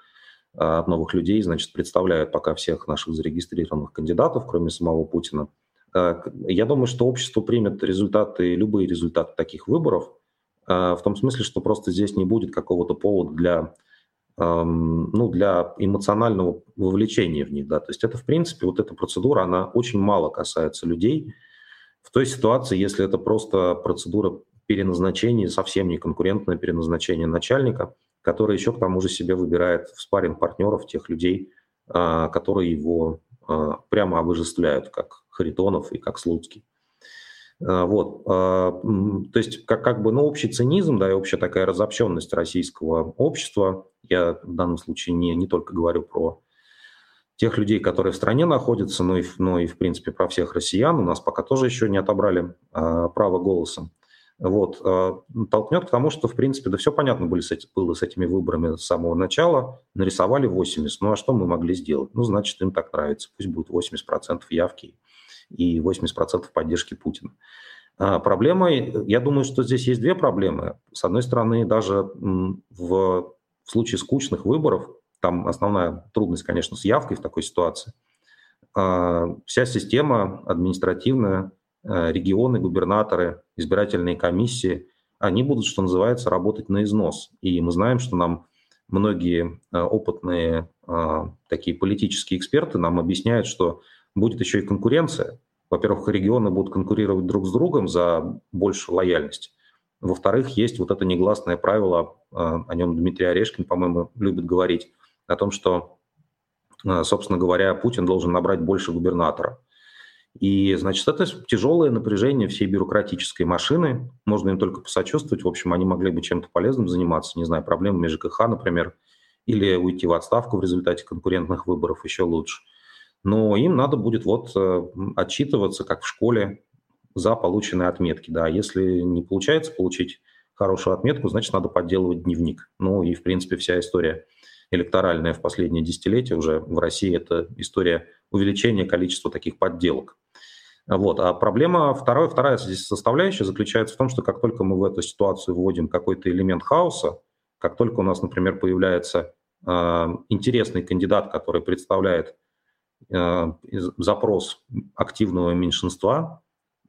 э, от новых людей, значит, представляют пока всех наших зарегистрированных кандидатов, кроме самого Путина. Э, я думаю, что общество примет результаты, любые результаты таких выборов, э, в том смысле, что просто здесь не будет какого-то повода для эм, ну, для эмоционального вовлечения в них. Да. То есть это, в принципе, вот эта процедура, она очень мало касается людей, в той ситуации, если это просто процедура переназначения, совсем не конкурентное переназначение начальника, который еще к тому же себе выбирает в спарринг партнеров тех людей, а, которые его а, прямо обожествляют, как Харитонов и как Слуцкий. А, вот. То есть как, как бы ну, общий цинизм, да, и общая такая разобщенность российского общества, я в данном случае не, не только говорю про тех людей, которые в стране находятся, но и, но и в принципе, про всех россиян. У нас пока тоже еще не отобрали а, право голоса. Вот, а, толкнет к тому, что, в принципе, да все понятно были с было с этими выборами с самого начала. Нарисовали 80. Ну а что мы могли сделать? Ну, значит, им так нравится. Пусть будет 80% явки и 80% поддержки Путина. А, проблема, я думаю, что здесь есть две проблемы. С одной стороны, даже в, в случае скучных выборов там основная трудность, конечно, с явкой в такой ситуации. А, вся система административная, э, регионы, губернаторы, избирательные комиссии, они будут, что называется, работать на износ. И мы знаем, что нам многие э, опытные а, такие политические эксперты нам объясняют, что будет еще и конкуренция. Во-первых, регионы будут конкурировать друг с другом за большую лояльность. Во-вторых, есть вот это негласное правило, а, о нем Дмитрий Орешкин, по-моему, любит говорить, о том, что, э, собственно говоря, Путин должен набрать больше губернатора. И, значит, это тяжелое напряжение всей бюрократической машины. Можно им только посочувствовать. В общем, они могли бы чем-то полезным заниматься, не знаю, проблемами ЖКХ, например, или уйти в отставку в результате конкурентных выборов, еще лучше. Но им надо будет вот э, отчитываться, как в школе, за полученные отметки. Да, если не получается получить хорошую отметку, значит, надо подделывать дневник. Ну и, в принципе, вся история электоральная в последние десятилетия уже в России это история увеличения количества таких подделок. Вот. А проблема вторая, вторая здесь составляющая заключается в том, что как только мы в эту ситуацию вводим какой-то элемент хаоса, как только у нас, например, появляется э, интересный кандидат, который представляет э, запрос активного меньшинства,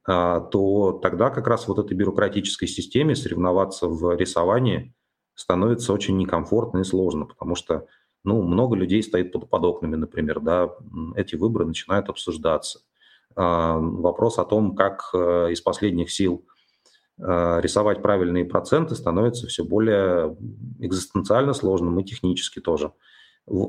э, то тогда как раз вот этой бюрократической системе соревноваться в рисовании становится очень некомфортно и сложно, потому что ну, много людей стоит под, под окнами, например, да, эти выборы начинают обсуждаться. А, вопрос о том, как э, из последних сил э, рисовать правильные проценты, становится все более экзистенциально сложным и технически тоже.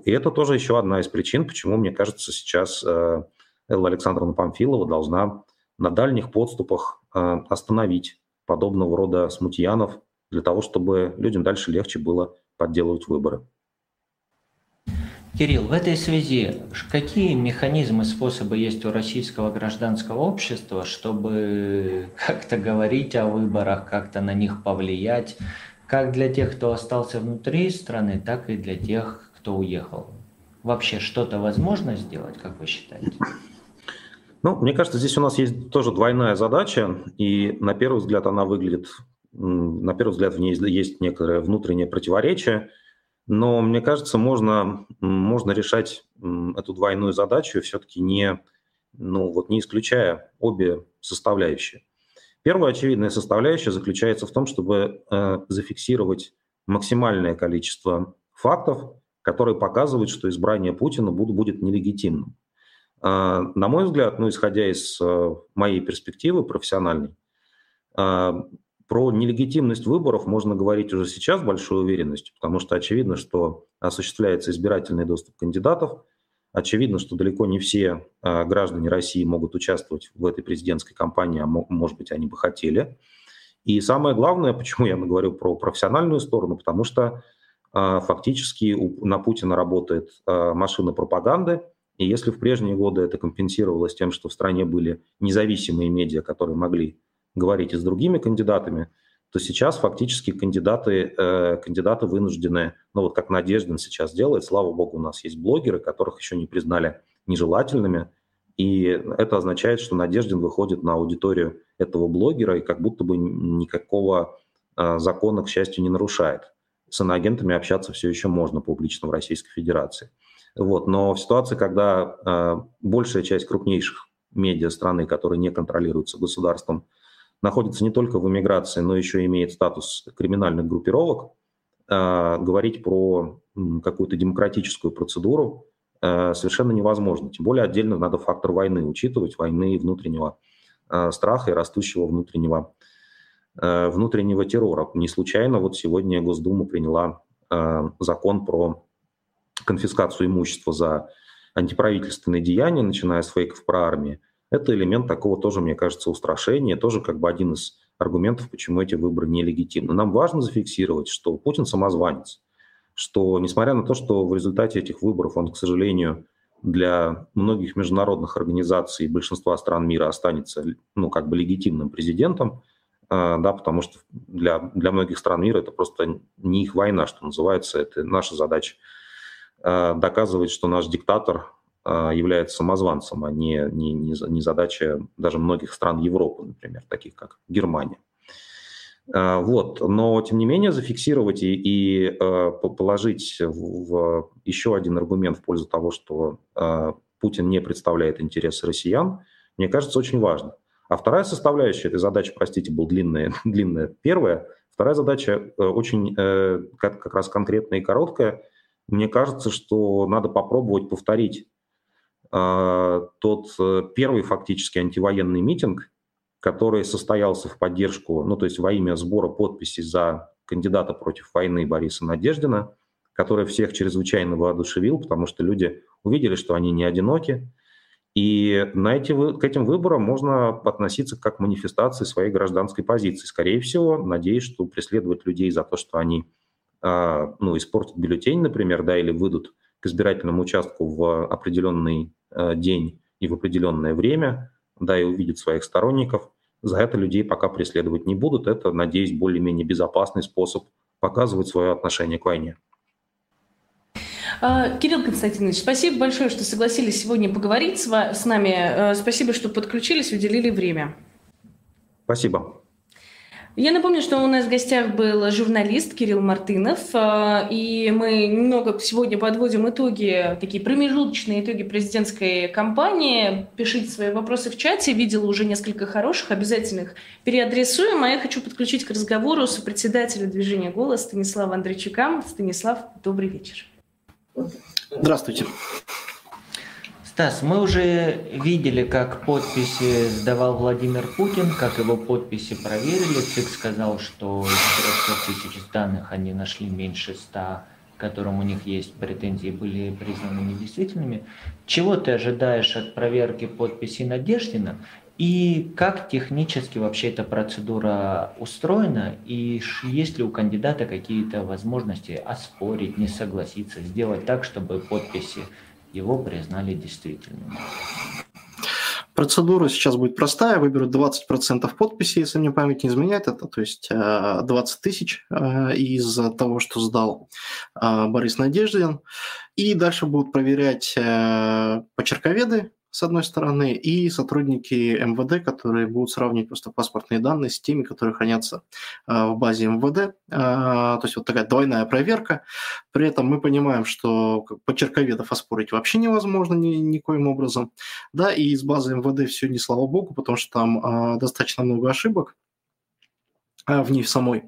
И это тоже еще одна из причин, почему, мне кажется, сейчас э, Элла Александровна Памфилова должна на дальних подступах остановить подобного рода смутьянов, для того, чтобы людям дальше легче было подделывать выборы. Кирилл, в этой связи какие механизмы, способы есть у российского гражданского общества, чтобы как-то говорить о выборах, как-то на них повлиять, как для тех, кто остался внутри страны, так и для тех, кто уехал? Вообще что-то возможно сделать, как вы считаете? Ну, мне кажется, здесь у нас есть тоже двойная задача, и на первый взгляд она выглядит на первый взгляд, в ней есть некоторое внутреннее противоречие, но мне кажется, можно, можно решать эту двойную задачу все-таки не, ну, вот не исключая обе составляющие. Первая очевидная составляющая заключается в том, чтобы э, зафиксировать максимальное количество фактов, которые показывают, что избрание Путина будет нелегитимным. Э, на мой взгляд, ну, исходя из э, моей перспективы профессиональной, э, про нелегитимность выборов можно говорить уже сейчас с большой уверенностью, потому что очевидно, что осуществляется избирательный доступ кандидатов, очевидно, что далеко не все э, граждане России могут участвовать в этой президентской кампании, а может быть, они бы хотели. И самое главное, почему я говорю про профессиональную сторону, потому что э, фактически на Путина работает э, машина пропаганды, и если в прежние годы это компенсировалось тем, что в стране были независимые медиа, которые могли говорить и с другими кандидатами, то сейчас фактически кандидаты, э, кандидаты вынуждены, ну вот как Надеждин сейчас делает, слава богу, у нас есть блогеры, которых еще не признали нежелательными, и это означает, что Надеждин выходит на аудиторию этого блогера и как будто бы никакого э, закона, к счастью, не нарушает. С иноагентами общаться все еще можно публично в Российской Федерации. Вот. Но в ситуации, когда э, большая часть крупнейших медиа страны, которые не контролируются государством, находится не только в эмиграции, но еще имеет статус криминальных группировок, э, говорить про какую-то демократическую процедуру э, совершенно невозможно. Тем более отдельно надо фактор войны учитывать, войны внутреннего э, страха и растущего внутреннего, внутреннего террора. Не случайно вот сегодня Госдума приняла закон про конфискацию имущества за антиправительственные деяния, начиная с фейков про армию. Это элемент такого тоже, мне кажется, устрашения, тоже как бы один из аргументов, почему эти выборы нелегитимны. Нам важно зафиксировать, что Путин самозванец, что несмотря на то, что в результате этих выборов он, к сожалению, для многих международных организаций и большинства стран мира останется ну, как бы легитимным президентом, э, да, потому что для, для многих стран мира это просто не их война, что называется, это наша задача э, доказывать, что наш диктатор является самозванцем, а не, не, не задача даже многих стран Европы, например, таких как Германия. А, вот. Но, тем не менее, зафиксировать и, и а, положить в еще один аргумент в пользу того, что Путин не представляет интересы россиян, мне кажется, очень важно. А вторая составляющая этой задачи, простите, была длинная, длинная первая, вторая задача э, очень э, как, как раз конкретная и короткая. Мне кажется, что надо попробовать повторить а, тот э, первый фактически антивоенный митинг, который состоялся в поддержку, ну то есть во имя сбора подписей за кандидата против войны Бориса Надеждина, который всех чрезвычайно воодушевил, потому что люди увидели, что они не одиноки, и на эти, к этим выборам можно относиться как к манифестации своей гражданской позиции. Скорее всего, надеюсь, что преследовать людей за то, что они а, ну, испортят бюллетень, например, да, или выйдут к избирательному участку в определенный Э, день и в определенное время, да, и увидит своих сторонников. За это людей пока преследовать не будут. Это, надеюсь, более-менее безопасный способ показывать свое отношение к войне. А, Кирилл Константинович, спасибо большое, что согласились сегодня поговорить с нами. Э, спасибо, что подключились, уделили время. Спасибо. Я напомню, что у нас в гостях был журналист Кирилл Мартынов, э, и мы немного сегодня подводим итоги, такие промежуточные итоги президентской кампании. Пишите свои вопросы в чате, видела уже несколько хороших, обязательных переадресуем, а я хочу подключить к разговору с председателя движения «Голос» Станислава Андрейчука. Станислав, добрый вечер. Здравствуйте. Стас, мы уже видели, как подписи сдавал Владимир Путин, как его подписи проверили. ЦИК сказал, что из 300 тысяч данных они нашли меньше 100, которым у них есть претензии, были признаны недействительными. Чего ты ожидаешь от проверки подписей Надеждина? И как технически вообще эта процедура устроена? И есть ли у кандидата какие-то возможности оспорить, не согласиться, сделать так, чтобы подписи его признали действительным. Процедура сейчас будет простая, выберут 20% подписей, если мне память не изменяет, это то есть 20 э, тысяч э, из того, что сдал э, Борис Надеждин. И дальше будут проверять почерковеды, с одной стороны, и сотрудники МВД, которые будут сравнивать просто паспортные данные с теми, которые хранятся э, в базе МВД. Э, то есть вот такая двойная проверка. При этом мы понимаем, что почерковедов оспорить вообще невозможно ни, никоим образом. Да, и из базы МВД все не слава богу, потому что там э, достаточно много ошибок. А, в ней самой.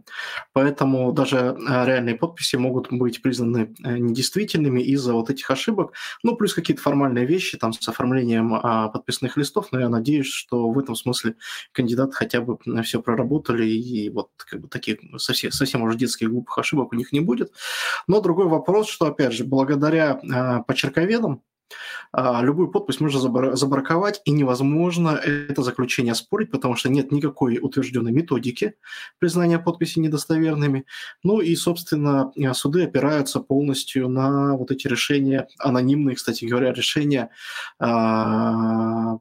Поэтому даже а, реальные подписи могут быть признаны э, недействительными из-за вот этих ошибок. Ну, плюс какие-то формальные вещи там с оформлением а, подписных листов, но я надеюсь, что в этом смысле кандидаты хотя бы все проработали, и вот как бы таких совсем, совсем уже детских глупых ошибок у них не будет. Но другой вопрос, что, опять же, благодаря почерковедам, любую подпись можно забраковать, и невозможно это заключение спорить, потому что нет никакой утвержденной методики признания подписи недостоверными. Ну и, собственно, суды опираются полностью на вот эти решения, анонимные, кстати говоря, решения а,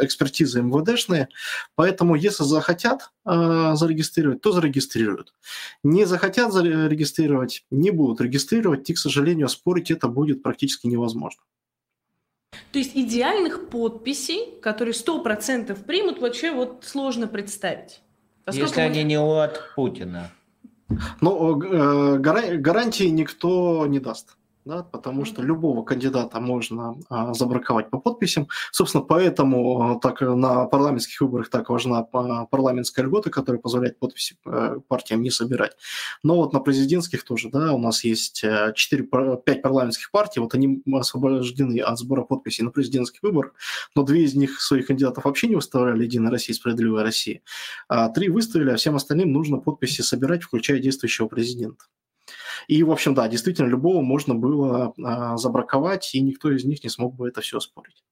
экспертизы МВДшные. Поэтому, если захотят а, зарегистрировать, то зарегистрируют. Не захотят зарегистрировать, не будут регистрировать, и, к сожалению, спорить это будет практически невозможно. То есть идеальных подписей, которые 100% примут, вообще вот сложно представить. Поскольку Если мы... они не от Путина. Ну, э, гарантии никто не даст да, потому что любого кандидата можно а, забраковать по подписям. Собственно, поэтому а, так на парламентских выборах так важна парламентская льгота, которая позволяет подписи а, партиям не собирать. Но вот на президентских тоже, да, у нас есть 4-5 э, парламентских партий, вот они освобождены от сбора подписей на президентских выборах, но две из них своих кандидатов вообще не выставляли, Единая Россия Справедливая Россия, а три выставили, а всем остальным нужно подписи собирать, включая действующего президента. И, в общем, да, действительно, любого можно было а, забраковать, и никто из них не смог бы это все спорить.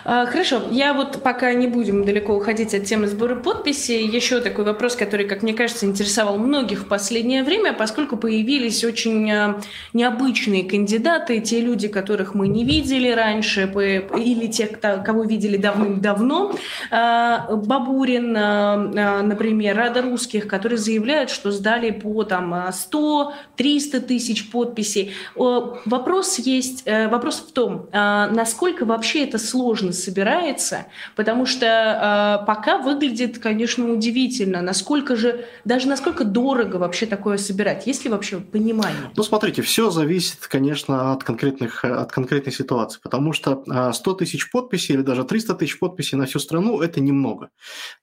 А, хорошо, я вот пока не будем далеко уходить от темы сбора подписей, еще такой вопрос, который, как мне кажется, интересовал многих в последнее время, поскольку появились очень а, необычные кандидаты, те люди, которых мы не видели раньше, или тех, кого видели давным-давно. А, Бабурин, например, Рада Русских, которые заявляют, что сдали по там 100-300 тысяч подписей. Вопрос есть, э, вопрос в том, насколько вообще это сложно собирается, потому что э, пока выглядит, конечно, удивительно, насколько же, даже насколько дорого вообще такое собирать, есть ли вообще понимание? Ну, смотрите, все зависит, конечно, от, конкретных, от конкретной ситуации, потому что 100 тысяч подписей или даже 300 тысяч подписей на всю страну – это немного.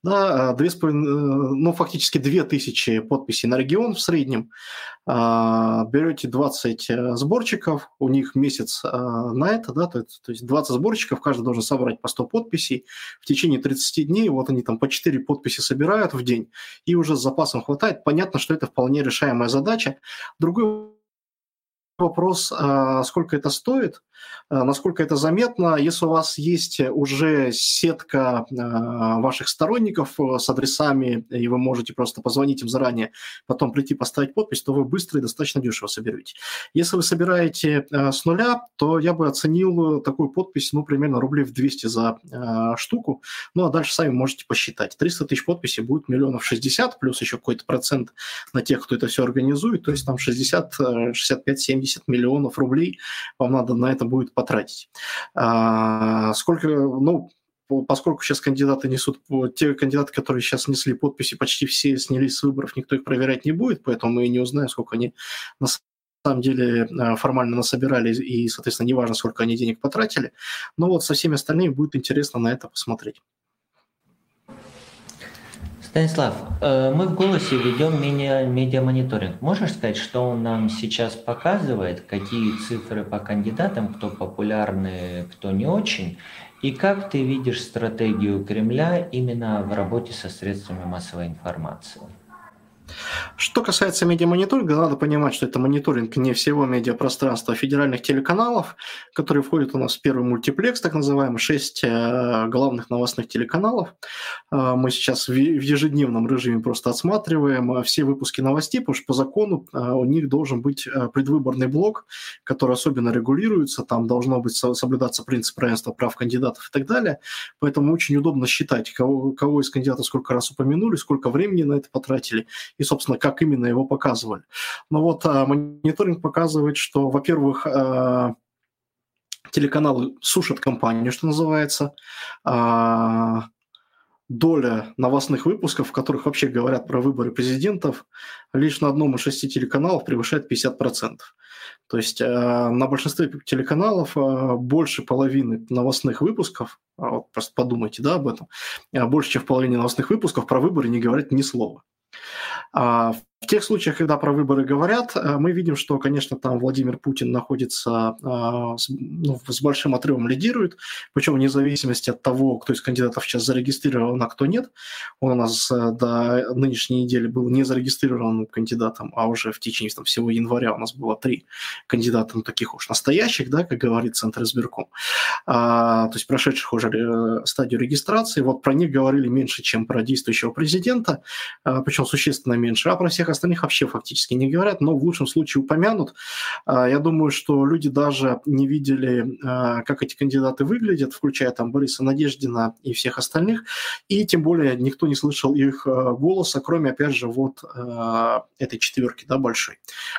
Да, 2, э, ну, фактически 2 тысячи подписей на регион в среднем, берете 20 э, сборщиков, у них месяц на это, да, то, то есть 20 сборщиков, каждый должен собрать по 100 подписей. В течение 30 дней вот они там по 4 подписи собирают в день, и уже с запасом хватает. Понятно, что это вполне решаемая задача. Другой вопрос, а, сколько это стоит, а, насколько это заметно. Если у вас есть уже сетка а, ваших сторонников э, с адресами, и вы можете просто позвонить им заранее, потом прийти поставить подпись, то вы быстро и достаточно дешево соберете. Если вы собираете с нуля, то я бы оценил такую подпись, ну, примерно рублей в 200 за штуку. Ну, а дальше сами можете посчитать. 300 тысяч подписей будет миллионов 60, плюс еще какой-то процент на тех, кто это все организует, то есть там 60, 65, 70 70 миллионов рублей вам надо на это будет потратить. А, сколько, ну, поскольку сейчас кандидаты несут, те кандидаты, которые сейчас несли подписи, почти все снялись с выборов, никто их проверять не будет, поэтому мы не узнаем, сколько они на самом деле а, формально насобирали, и, соответственно, неважно, сколько они денег потратили. Но вот со всеми остальными будет интересно на это посмотреть. Станислав, э, мы в «Голосе» ведем медиа-мониторинг. Можешь сказать, что он нам сейчас показывает, какие цифры по кандидатам, кто популярный, кто не очень, и как ты видишь стратегию Кремля именно в работе со средствами массовой информации? Что касается медиамониторинга, надо понимать, что это мониторинг не всего медиапространства, а федеральных телеканалов, которые входят у нас в первый мультиплекс, так называемый, шесть э, главных новостных телеканалов. Э, мы сейчас в ежедневном режиме просто отсматриваем э, все выпуски новостей, потому что по закону у них должен быть предвыборный блок, который особенно регулируется, там должно быть соблюдаться принцип равенства прав кандидатов и так далее. Поэтому очень удобно считать, кого, кого из кандидатов сколько раз упомянули, сколько времени на это потратили и, собственно, как именно его показывали. Но вот а, мониторинг показывает, что, во-первых, а, телеканалы сушат компанию, что называется. А, доля новостных выпусков, в которых вообще говорят про выборы президентов, лишь на одном из шести телеканалов превышает 50%. То есть на большинстве телеканалов больше половины новостных выпусков, вот просто подумайте да, об этом, больше, чем в половине новостных выпусков про выборы не говорят ни слова. А в тех случаях, когда про выборы говорят, э, мы видим, что, конечно, там Владимир Путин находится а, ну, с большим отрывом лидирует, причем вне зависимости от того, кто из кандидатов сейчас зарегистрирован, а кто нет. Он у нас э, до нынешней недели был не зарегистрированным кандидатом, а уже в течение там, всего января у нас было три кандидата, ну, таких уж настоящих, да, как говорит Центр избирком, а, то есть прошедших уже э, стадию регистрации. Вот про них говорили меньше, чем про действующего президента, а, причем существенно меньше, а про всех всех остальных вообще фактически не говорят, но в лучшем случае упомянут. А, я думаю, что люди даже не видели, а, как эти кандидаты выглядят, включая там Бориса Надеждина и всех остальных, и тем более никто не слышал их а, голоса, кроме, опять же, вот этой четверки, да, большой,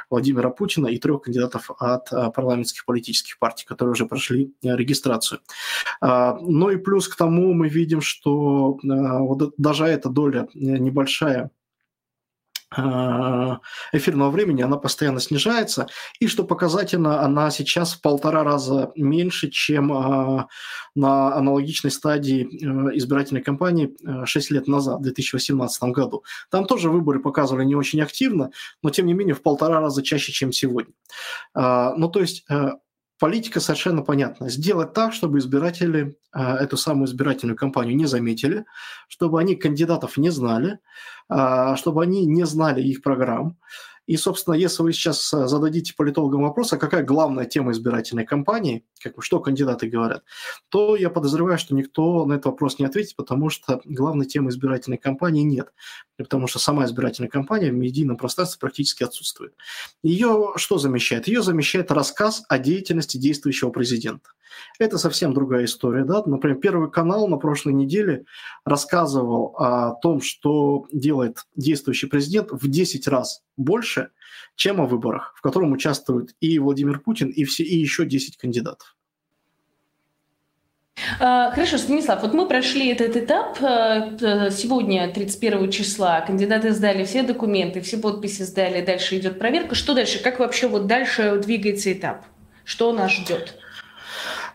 Владимира Путина и трех кандидатов от парламентских политических партий, которые уже прошли регистрацию. Ну и плюс к тому мы видим, что вот даже эта доля небольшая а, эфирного времени, она постоянно снижается. И что показательно, она сейчас в полтора раза меньше, чем а, на аналогичной стадии э, избирательной кампании 6 э, лет назад, в 2018 году. Там тоже выборы показывали не очень активно, но тем не менее в полтора раза чаще, чем сегодня. А, ну, то есть э, политика совершенно понятна. Сделать так, чтобы избиратели эту самую избирательную кампанию не заметили, чтобы они кандидатов не знали, а, чтобы они не знали их программ. И, собственно, если вы сейчас э, зададите политологам вопрос, а какая главная тема избирательной кампании, как что кандидаты говорят, то я подозреваю, что никто на этот вопрос не ответит, потому что главной темы избирательной кампании нет. Потому что сама избирательная кампания в медийном пространстве практически отсутствует. Ее что замещает? Ее замещает рассказ о деятельности действующего президента. Это совсем другая история. Да? Например, Первый канал на прошлой неделе рассказывал о том, что делает действующий президент в 10 раз больше, чем о выборах, в котором участвуют и Владимир Путин, и, все, и еще 10 кандидатов. А, хорошо, Станислав, вот мы прошли этот этап. Э, сегодня, 31 числа, кандидаты сдали все документы, все подписи сдали, дальше идет проверка. Что дальше? Как вообще вот дальше двигается этап? Что нас ждет?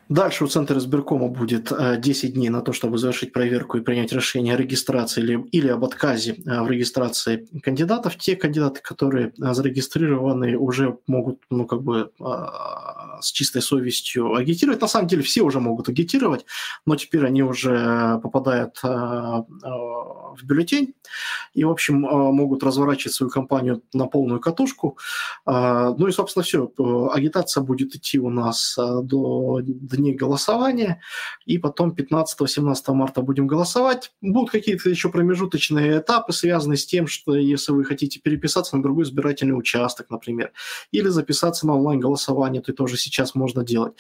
Дальше у Центра избиркома будет 10 э, дней на то, чтобы завершить проверку и принять решение о регистрации или, или об отказе э, в регистрации кандидатов. Те кандидаты, которые э, зарегистрированы, уже могут ну, как бы, с чистой совестью агитировать. На самом деле все уже могут агитировать, но теперь они уже попадают в бюллетень и, в общем, могут разворачивать свою кампанию на полную катушку. Ну и, собственно, все. Агитация будет идти у нас до дней голосования, и потом 15-17 марта будем голосовать. Будут какие-то еще промежуточные этапы, связанные с тем, что если вы хотите переписаться на другой избирательный участок, например, или записаться на онлайн-голосование, то тоже сейчас можно делать,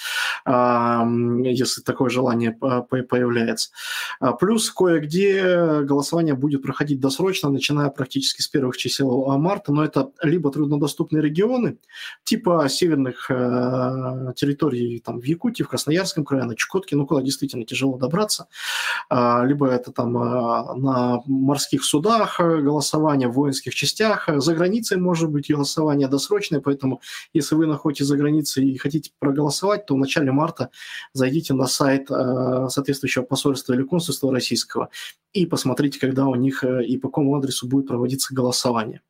если такое желание появляется. А плюс кое-где голосование будет проходить досрочно, начиная практически с первых чисел марта, но это либо труднодоступные регионы, типа северных э, территорий там, в Якутии, в Красноярском крае, на Чукотке, ну, куда действительно тяжело добраться. А, либо это там а, на морских судах голосование, в воинских частях. За границей может быть голосование досрочное, поэтому если вы находитесь за границей и хотите проголосовать, то в начале марта зайдите на сайт а, соответствующего посольства или консульства российского и посмотрите, когда у них и по какому адресу будет проводиться голосование.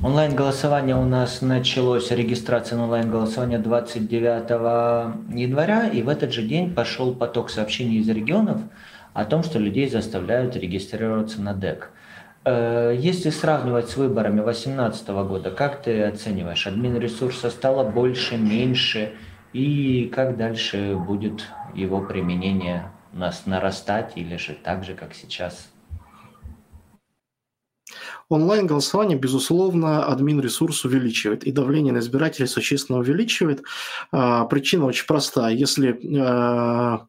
Онлайн-голосование у нас началось, регистрация на онлайн-голосование 29 января, и в этот же день пошел поток сообщений из регионов о том, что людей заставляют регистрироваться на ДЭК. Э, если сравнивать с выборами 2018 года, как ты оцениваешь, админ ресурса стало больше, меньше, и как дальше будет его применение у нас нарастать или же так же, как сейчас? Онлайн-голосование, безусловно, админ-ресурс увеличивает, и давление на избирателей существенно увеличивает. А, причина очень простая. Если а,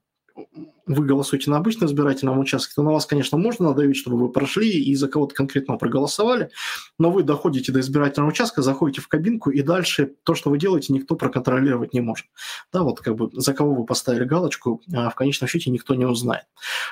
вы голосуете на обычном избирательном участке, то на вас, конечно, можно надавить, чтобы вы прошли и за кого-то конкретно проголосовали, но вы доходите до избирательного участка, заходите в кабинку, и дальше то, что вы делаете, никто проконтролировать не может. Да, вот как бы за кого вы поставили галочку, а в конечном счете никто не узнает.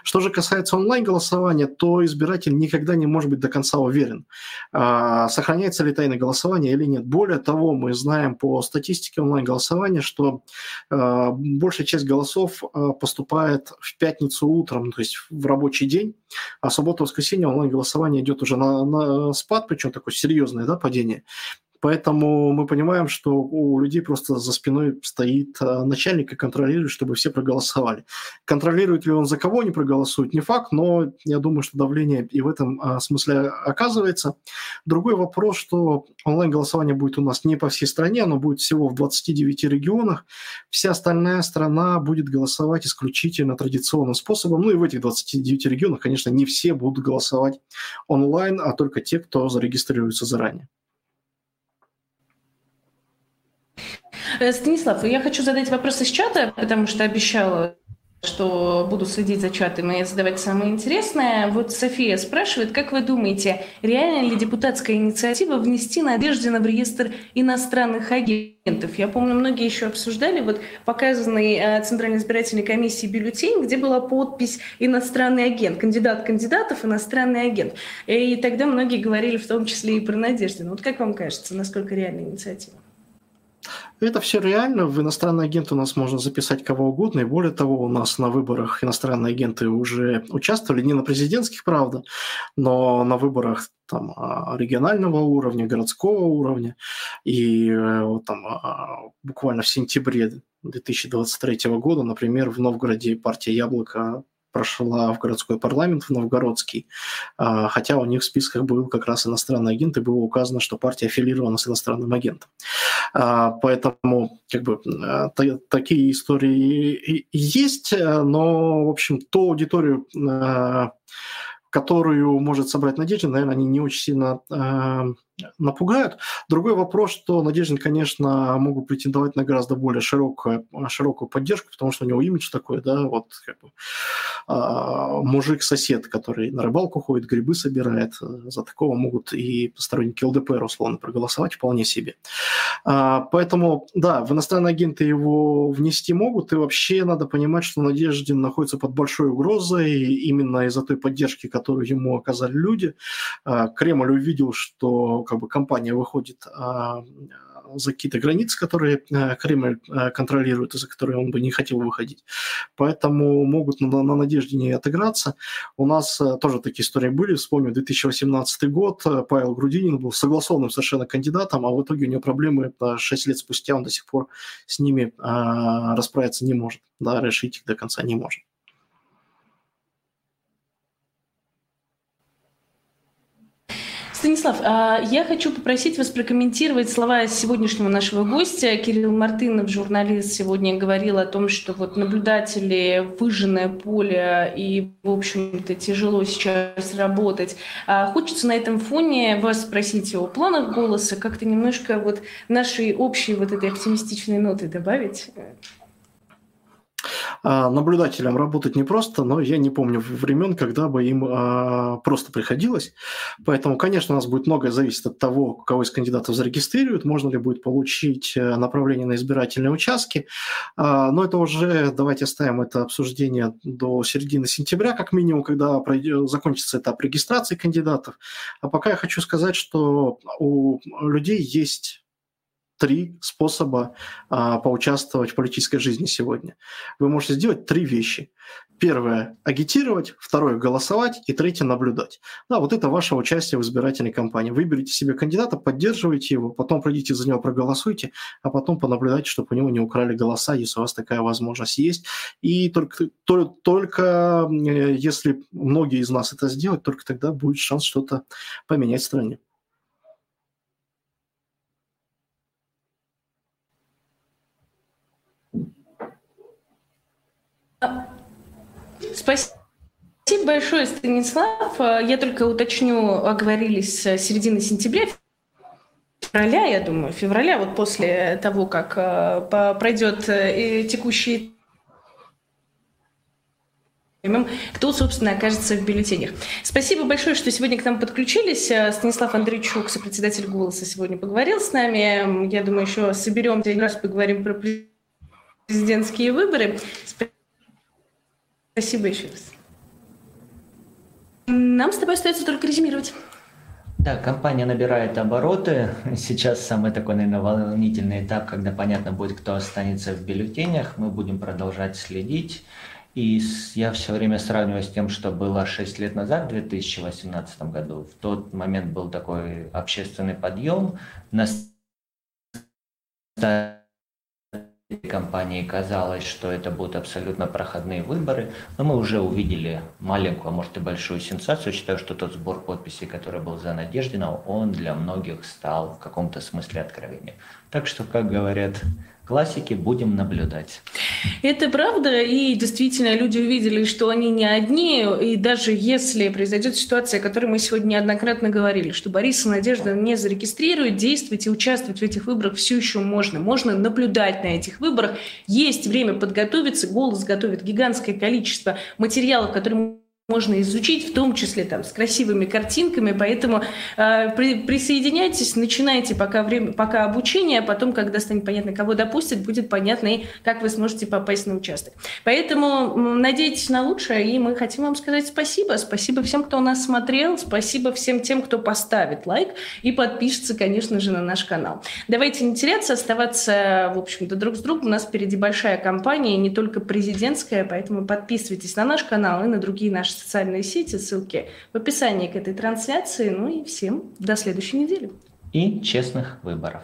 Что же касается онлайн-голосования, то избиратель никогда не может быть до конца уверен, а, сохраняется ли тайное голосование или нет. Более того, мы знаем по статистике онлайн-голосования, что а, большая часть голосов поступает пятницу утром, то есть в рабочий день, а суббота-воскресенье онлайн-голосование идет уже на, на спад, причем такое серьезное да, падение. Поэтому мы понимаем, что у людей просто за спиной стоит а, начальник и контролирует, чтобы все проголосовали. Контролирует ли он за кого не проголосует, не факт, но я думаю, что давление и в этом а, смысле оказывается. Другой вопрос, что онлайн-голосование будет у нас не по всей стране, оно будет всего в 29 регионах. Вся остальная страна будет голосовать исключительно традиционным способом. Ну и в этих 29 регионах, конечно, не все будут голосовать онлайн, а только те, кто зарегистрируется заранее. Станислав, я хочу задать вопрос из чата, потому что обещала что буду следить за чатом и задавать самое интересное. Вот София спрашивает, как вы думаете, реально ли депутатская инициатива внести Надеждина в реестр иностранных агентов? Я помню, многие еще обсуждали вот показанный э, Центральной избирательной комиссии бюллетень, где была подпись «иностранный агент», кандидат кандидатов, иностранный агент. И тогда многие говорили в том числе и про Надеждина. Вот как вам кажется, насколько реальная инициатива? Это все реально. В иностранный агент у нас можно записать кого угодно. И более того, у нас на выборах иностранные агенты уже участвовали. Не на президентских, правда, но на выборах там, а, регионального уровня, городского уровня. И э, там, а, буквально в сентябре 2023 года, например, в Новгороде партия «Яблоко» прошла в городской парламент, в Новгородский, а, хотя у них в списках был как раз иностранный агент, и было указано, что партия аффилирована с иностранным агентом. А, поэтому как бы а, такие истории есть, но, в общем, ту аудиторию, которую может собрать Надежда, наверное, они не очень сильно напугают. Другой вопрос, что Надеждин, конечно, могут претендовать на гораздо более широкую, широкую поддержку, потому что у него имидж такой, да, вот как бы а, мужик-сосед, который на рыбалку ходит, грибы собирает. За такого могут и сторонники ЛДПР условно проголосовать вполне себе. А, поэтому, да, в иностранные агенты его внести могут, и вообще надо понимать, что Надеждин находится под большой угрозой именно из-за той поддержки, которую ему оказали люди. А, Кремль увидел, что как бы компания выходит а, за какие-то границы, которые а, Кремль а, контролирует и за которые он бы не хотел выходить. Поэтому могут на, на надежде не отыграться. У нас а, тоже такие истории были. Вспомню, 2018 год. Павел Грудинин был согласованным совершенно кандидатом, а в итоге у него проблемы 6 лет спустя он до сих пор с ними расправиться не может, да, решить их до конца не может. Станислав, а, я хочу попросить вас прокомментировать слова сегодняшнего нашего гостя. Кирилл Мартынов, журналист, сегодня говорил о том, что вот наблюдатели, выжженное поле, и, в общем-то, тяжело сейчас работать. А, хочется на этом фоне вас спросить о планах голоса, как-то немножко вот нашей общей вот этой оптимистичной ноты добавить. А, наблюдателям работать непросто, но я не помню времен, когда бы им а, просто приходилось. Поэтому, конечно, у нас будет многое зависеть от того, кого из кандидатов зарегистрируют, можно ли будет получить э, направление на избирательные участки. А, но это уже, давайте оставим это обсуждение до середины сентября, как минимум, когда закончится этап регистрации кандидатов. А пока я хочу сказать, что у людей есть три способа а, поучаствовать в политической жизни сегодня. Вы можете сделать три вещи. Первое – агитировать, второе – голосовать, и третье – наблюдать. Да, вот это ваше участие в избирательной кампании. Выберите себе кандидата, поддерживайте его, потом пройдите за него, проголосуйте, а потом понаблюдайте, чтобы у него не украли голоса, если у вас такая возможность есть. И только, только, если многие из нас это сделают, только тогда будет шанс что-то поменять в стране. Спасибо. Спасибо большое, Станислав. Я только уточню, оговорились середины сентября, февраля, я думаю, февраля, вот после того, как э, пройдет э, текущий кто, собственно, окажется в бюллетенях. Спасибо большое, что сегодня к нам подключились. Э, Станислав Андрейчук, сопредседатель «Голоса», сегодня поговорил с нами. Я думаю, еще соберемся и раз поговорим про президентские выборы. Спасибо еще раз. Нам с тобой остается только резюмировать. Да, компания набирает обороты. Сейчас самый такой, наверное, волнительный этап, когда понятно будет, кто останется в бюллетенях. Мы будем продолжать следить. И я все время сравниваю с тем, что было 6 лет назад, в 2018 году. В тот момент был такой общественный подъем. На компании казалось, что это будут абсолютно проходные выборы, но мы уже увидели маленькую, а может и большую сенсацию. Считаю, что тот сбор подписей, который был за Надеждина, он для многих стал в каком-то смысле откровением. Так что, как говорят классики будем наблюдать. Это правда, и действительно люди увидели, что они не одни, и даже если произойдет ситуация, о которой мы сегодня неоднократно говорили, что Борис и Надежда не зарегистрируют, действовать и участвовать в этих выборах все еще можно. Можно наблюдать на этих выборах. Есть время подготовиться. «Голос» готовит гигантское количество материалов, которые можно изучить, в том числе там с красивыми картинками, поэтому э, при, присоединяйтесь, начинайте пока время, пока обучение, а потом, когда станет понятно, кого допустят, будет понятно и как вы сможете попасть на участок. Поэтому надейтесь на лучшее, и мы хотим вам сказать спасибо, спасибо всем, кто нас смотрел, спасибо всем тем, кто поставит лайк и подпишется, конечно же, на наш канал. Давайте не теряться, оставаться, в общем-то, друг с другом. У нас впереди большая кампания, не только президентская, поэтому подписывайтесь на наш канал и на другие наши социальные сети, ссылки в описании к этой трансляции. Ну и всем до следующей недели. И честных выборов.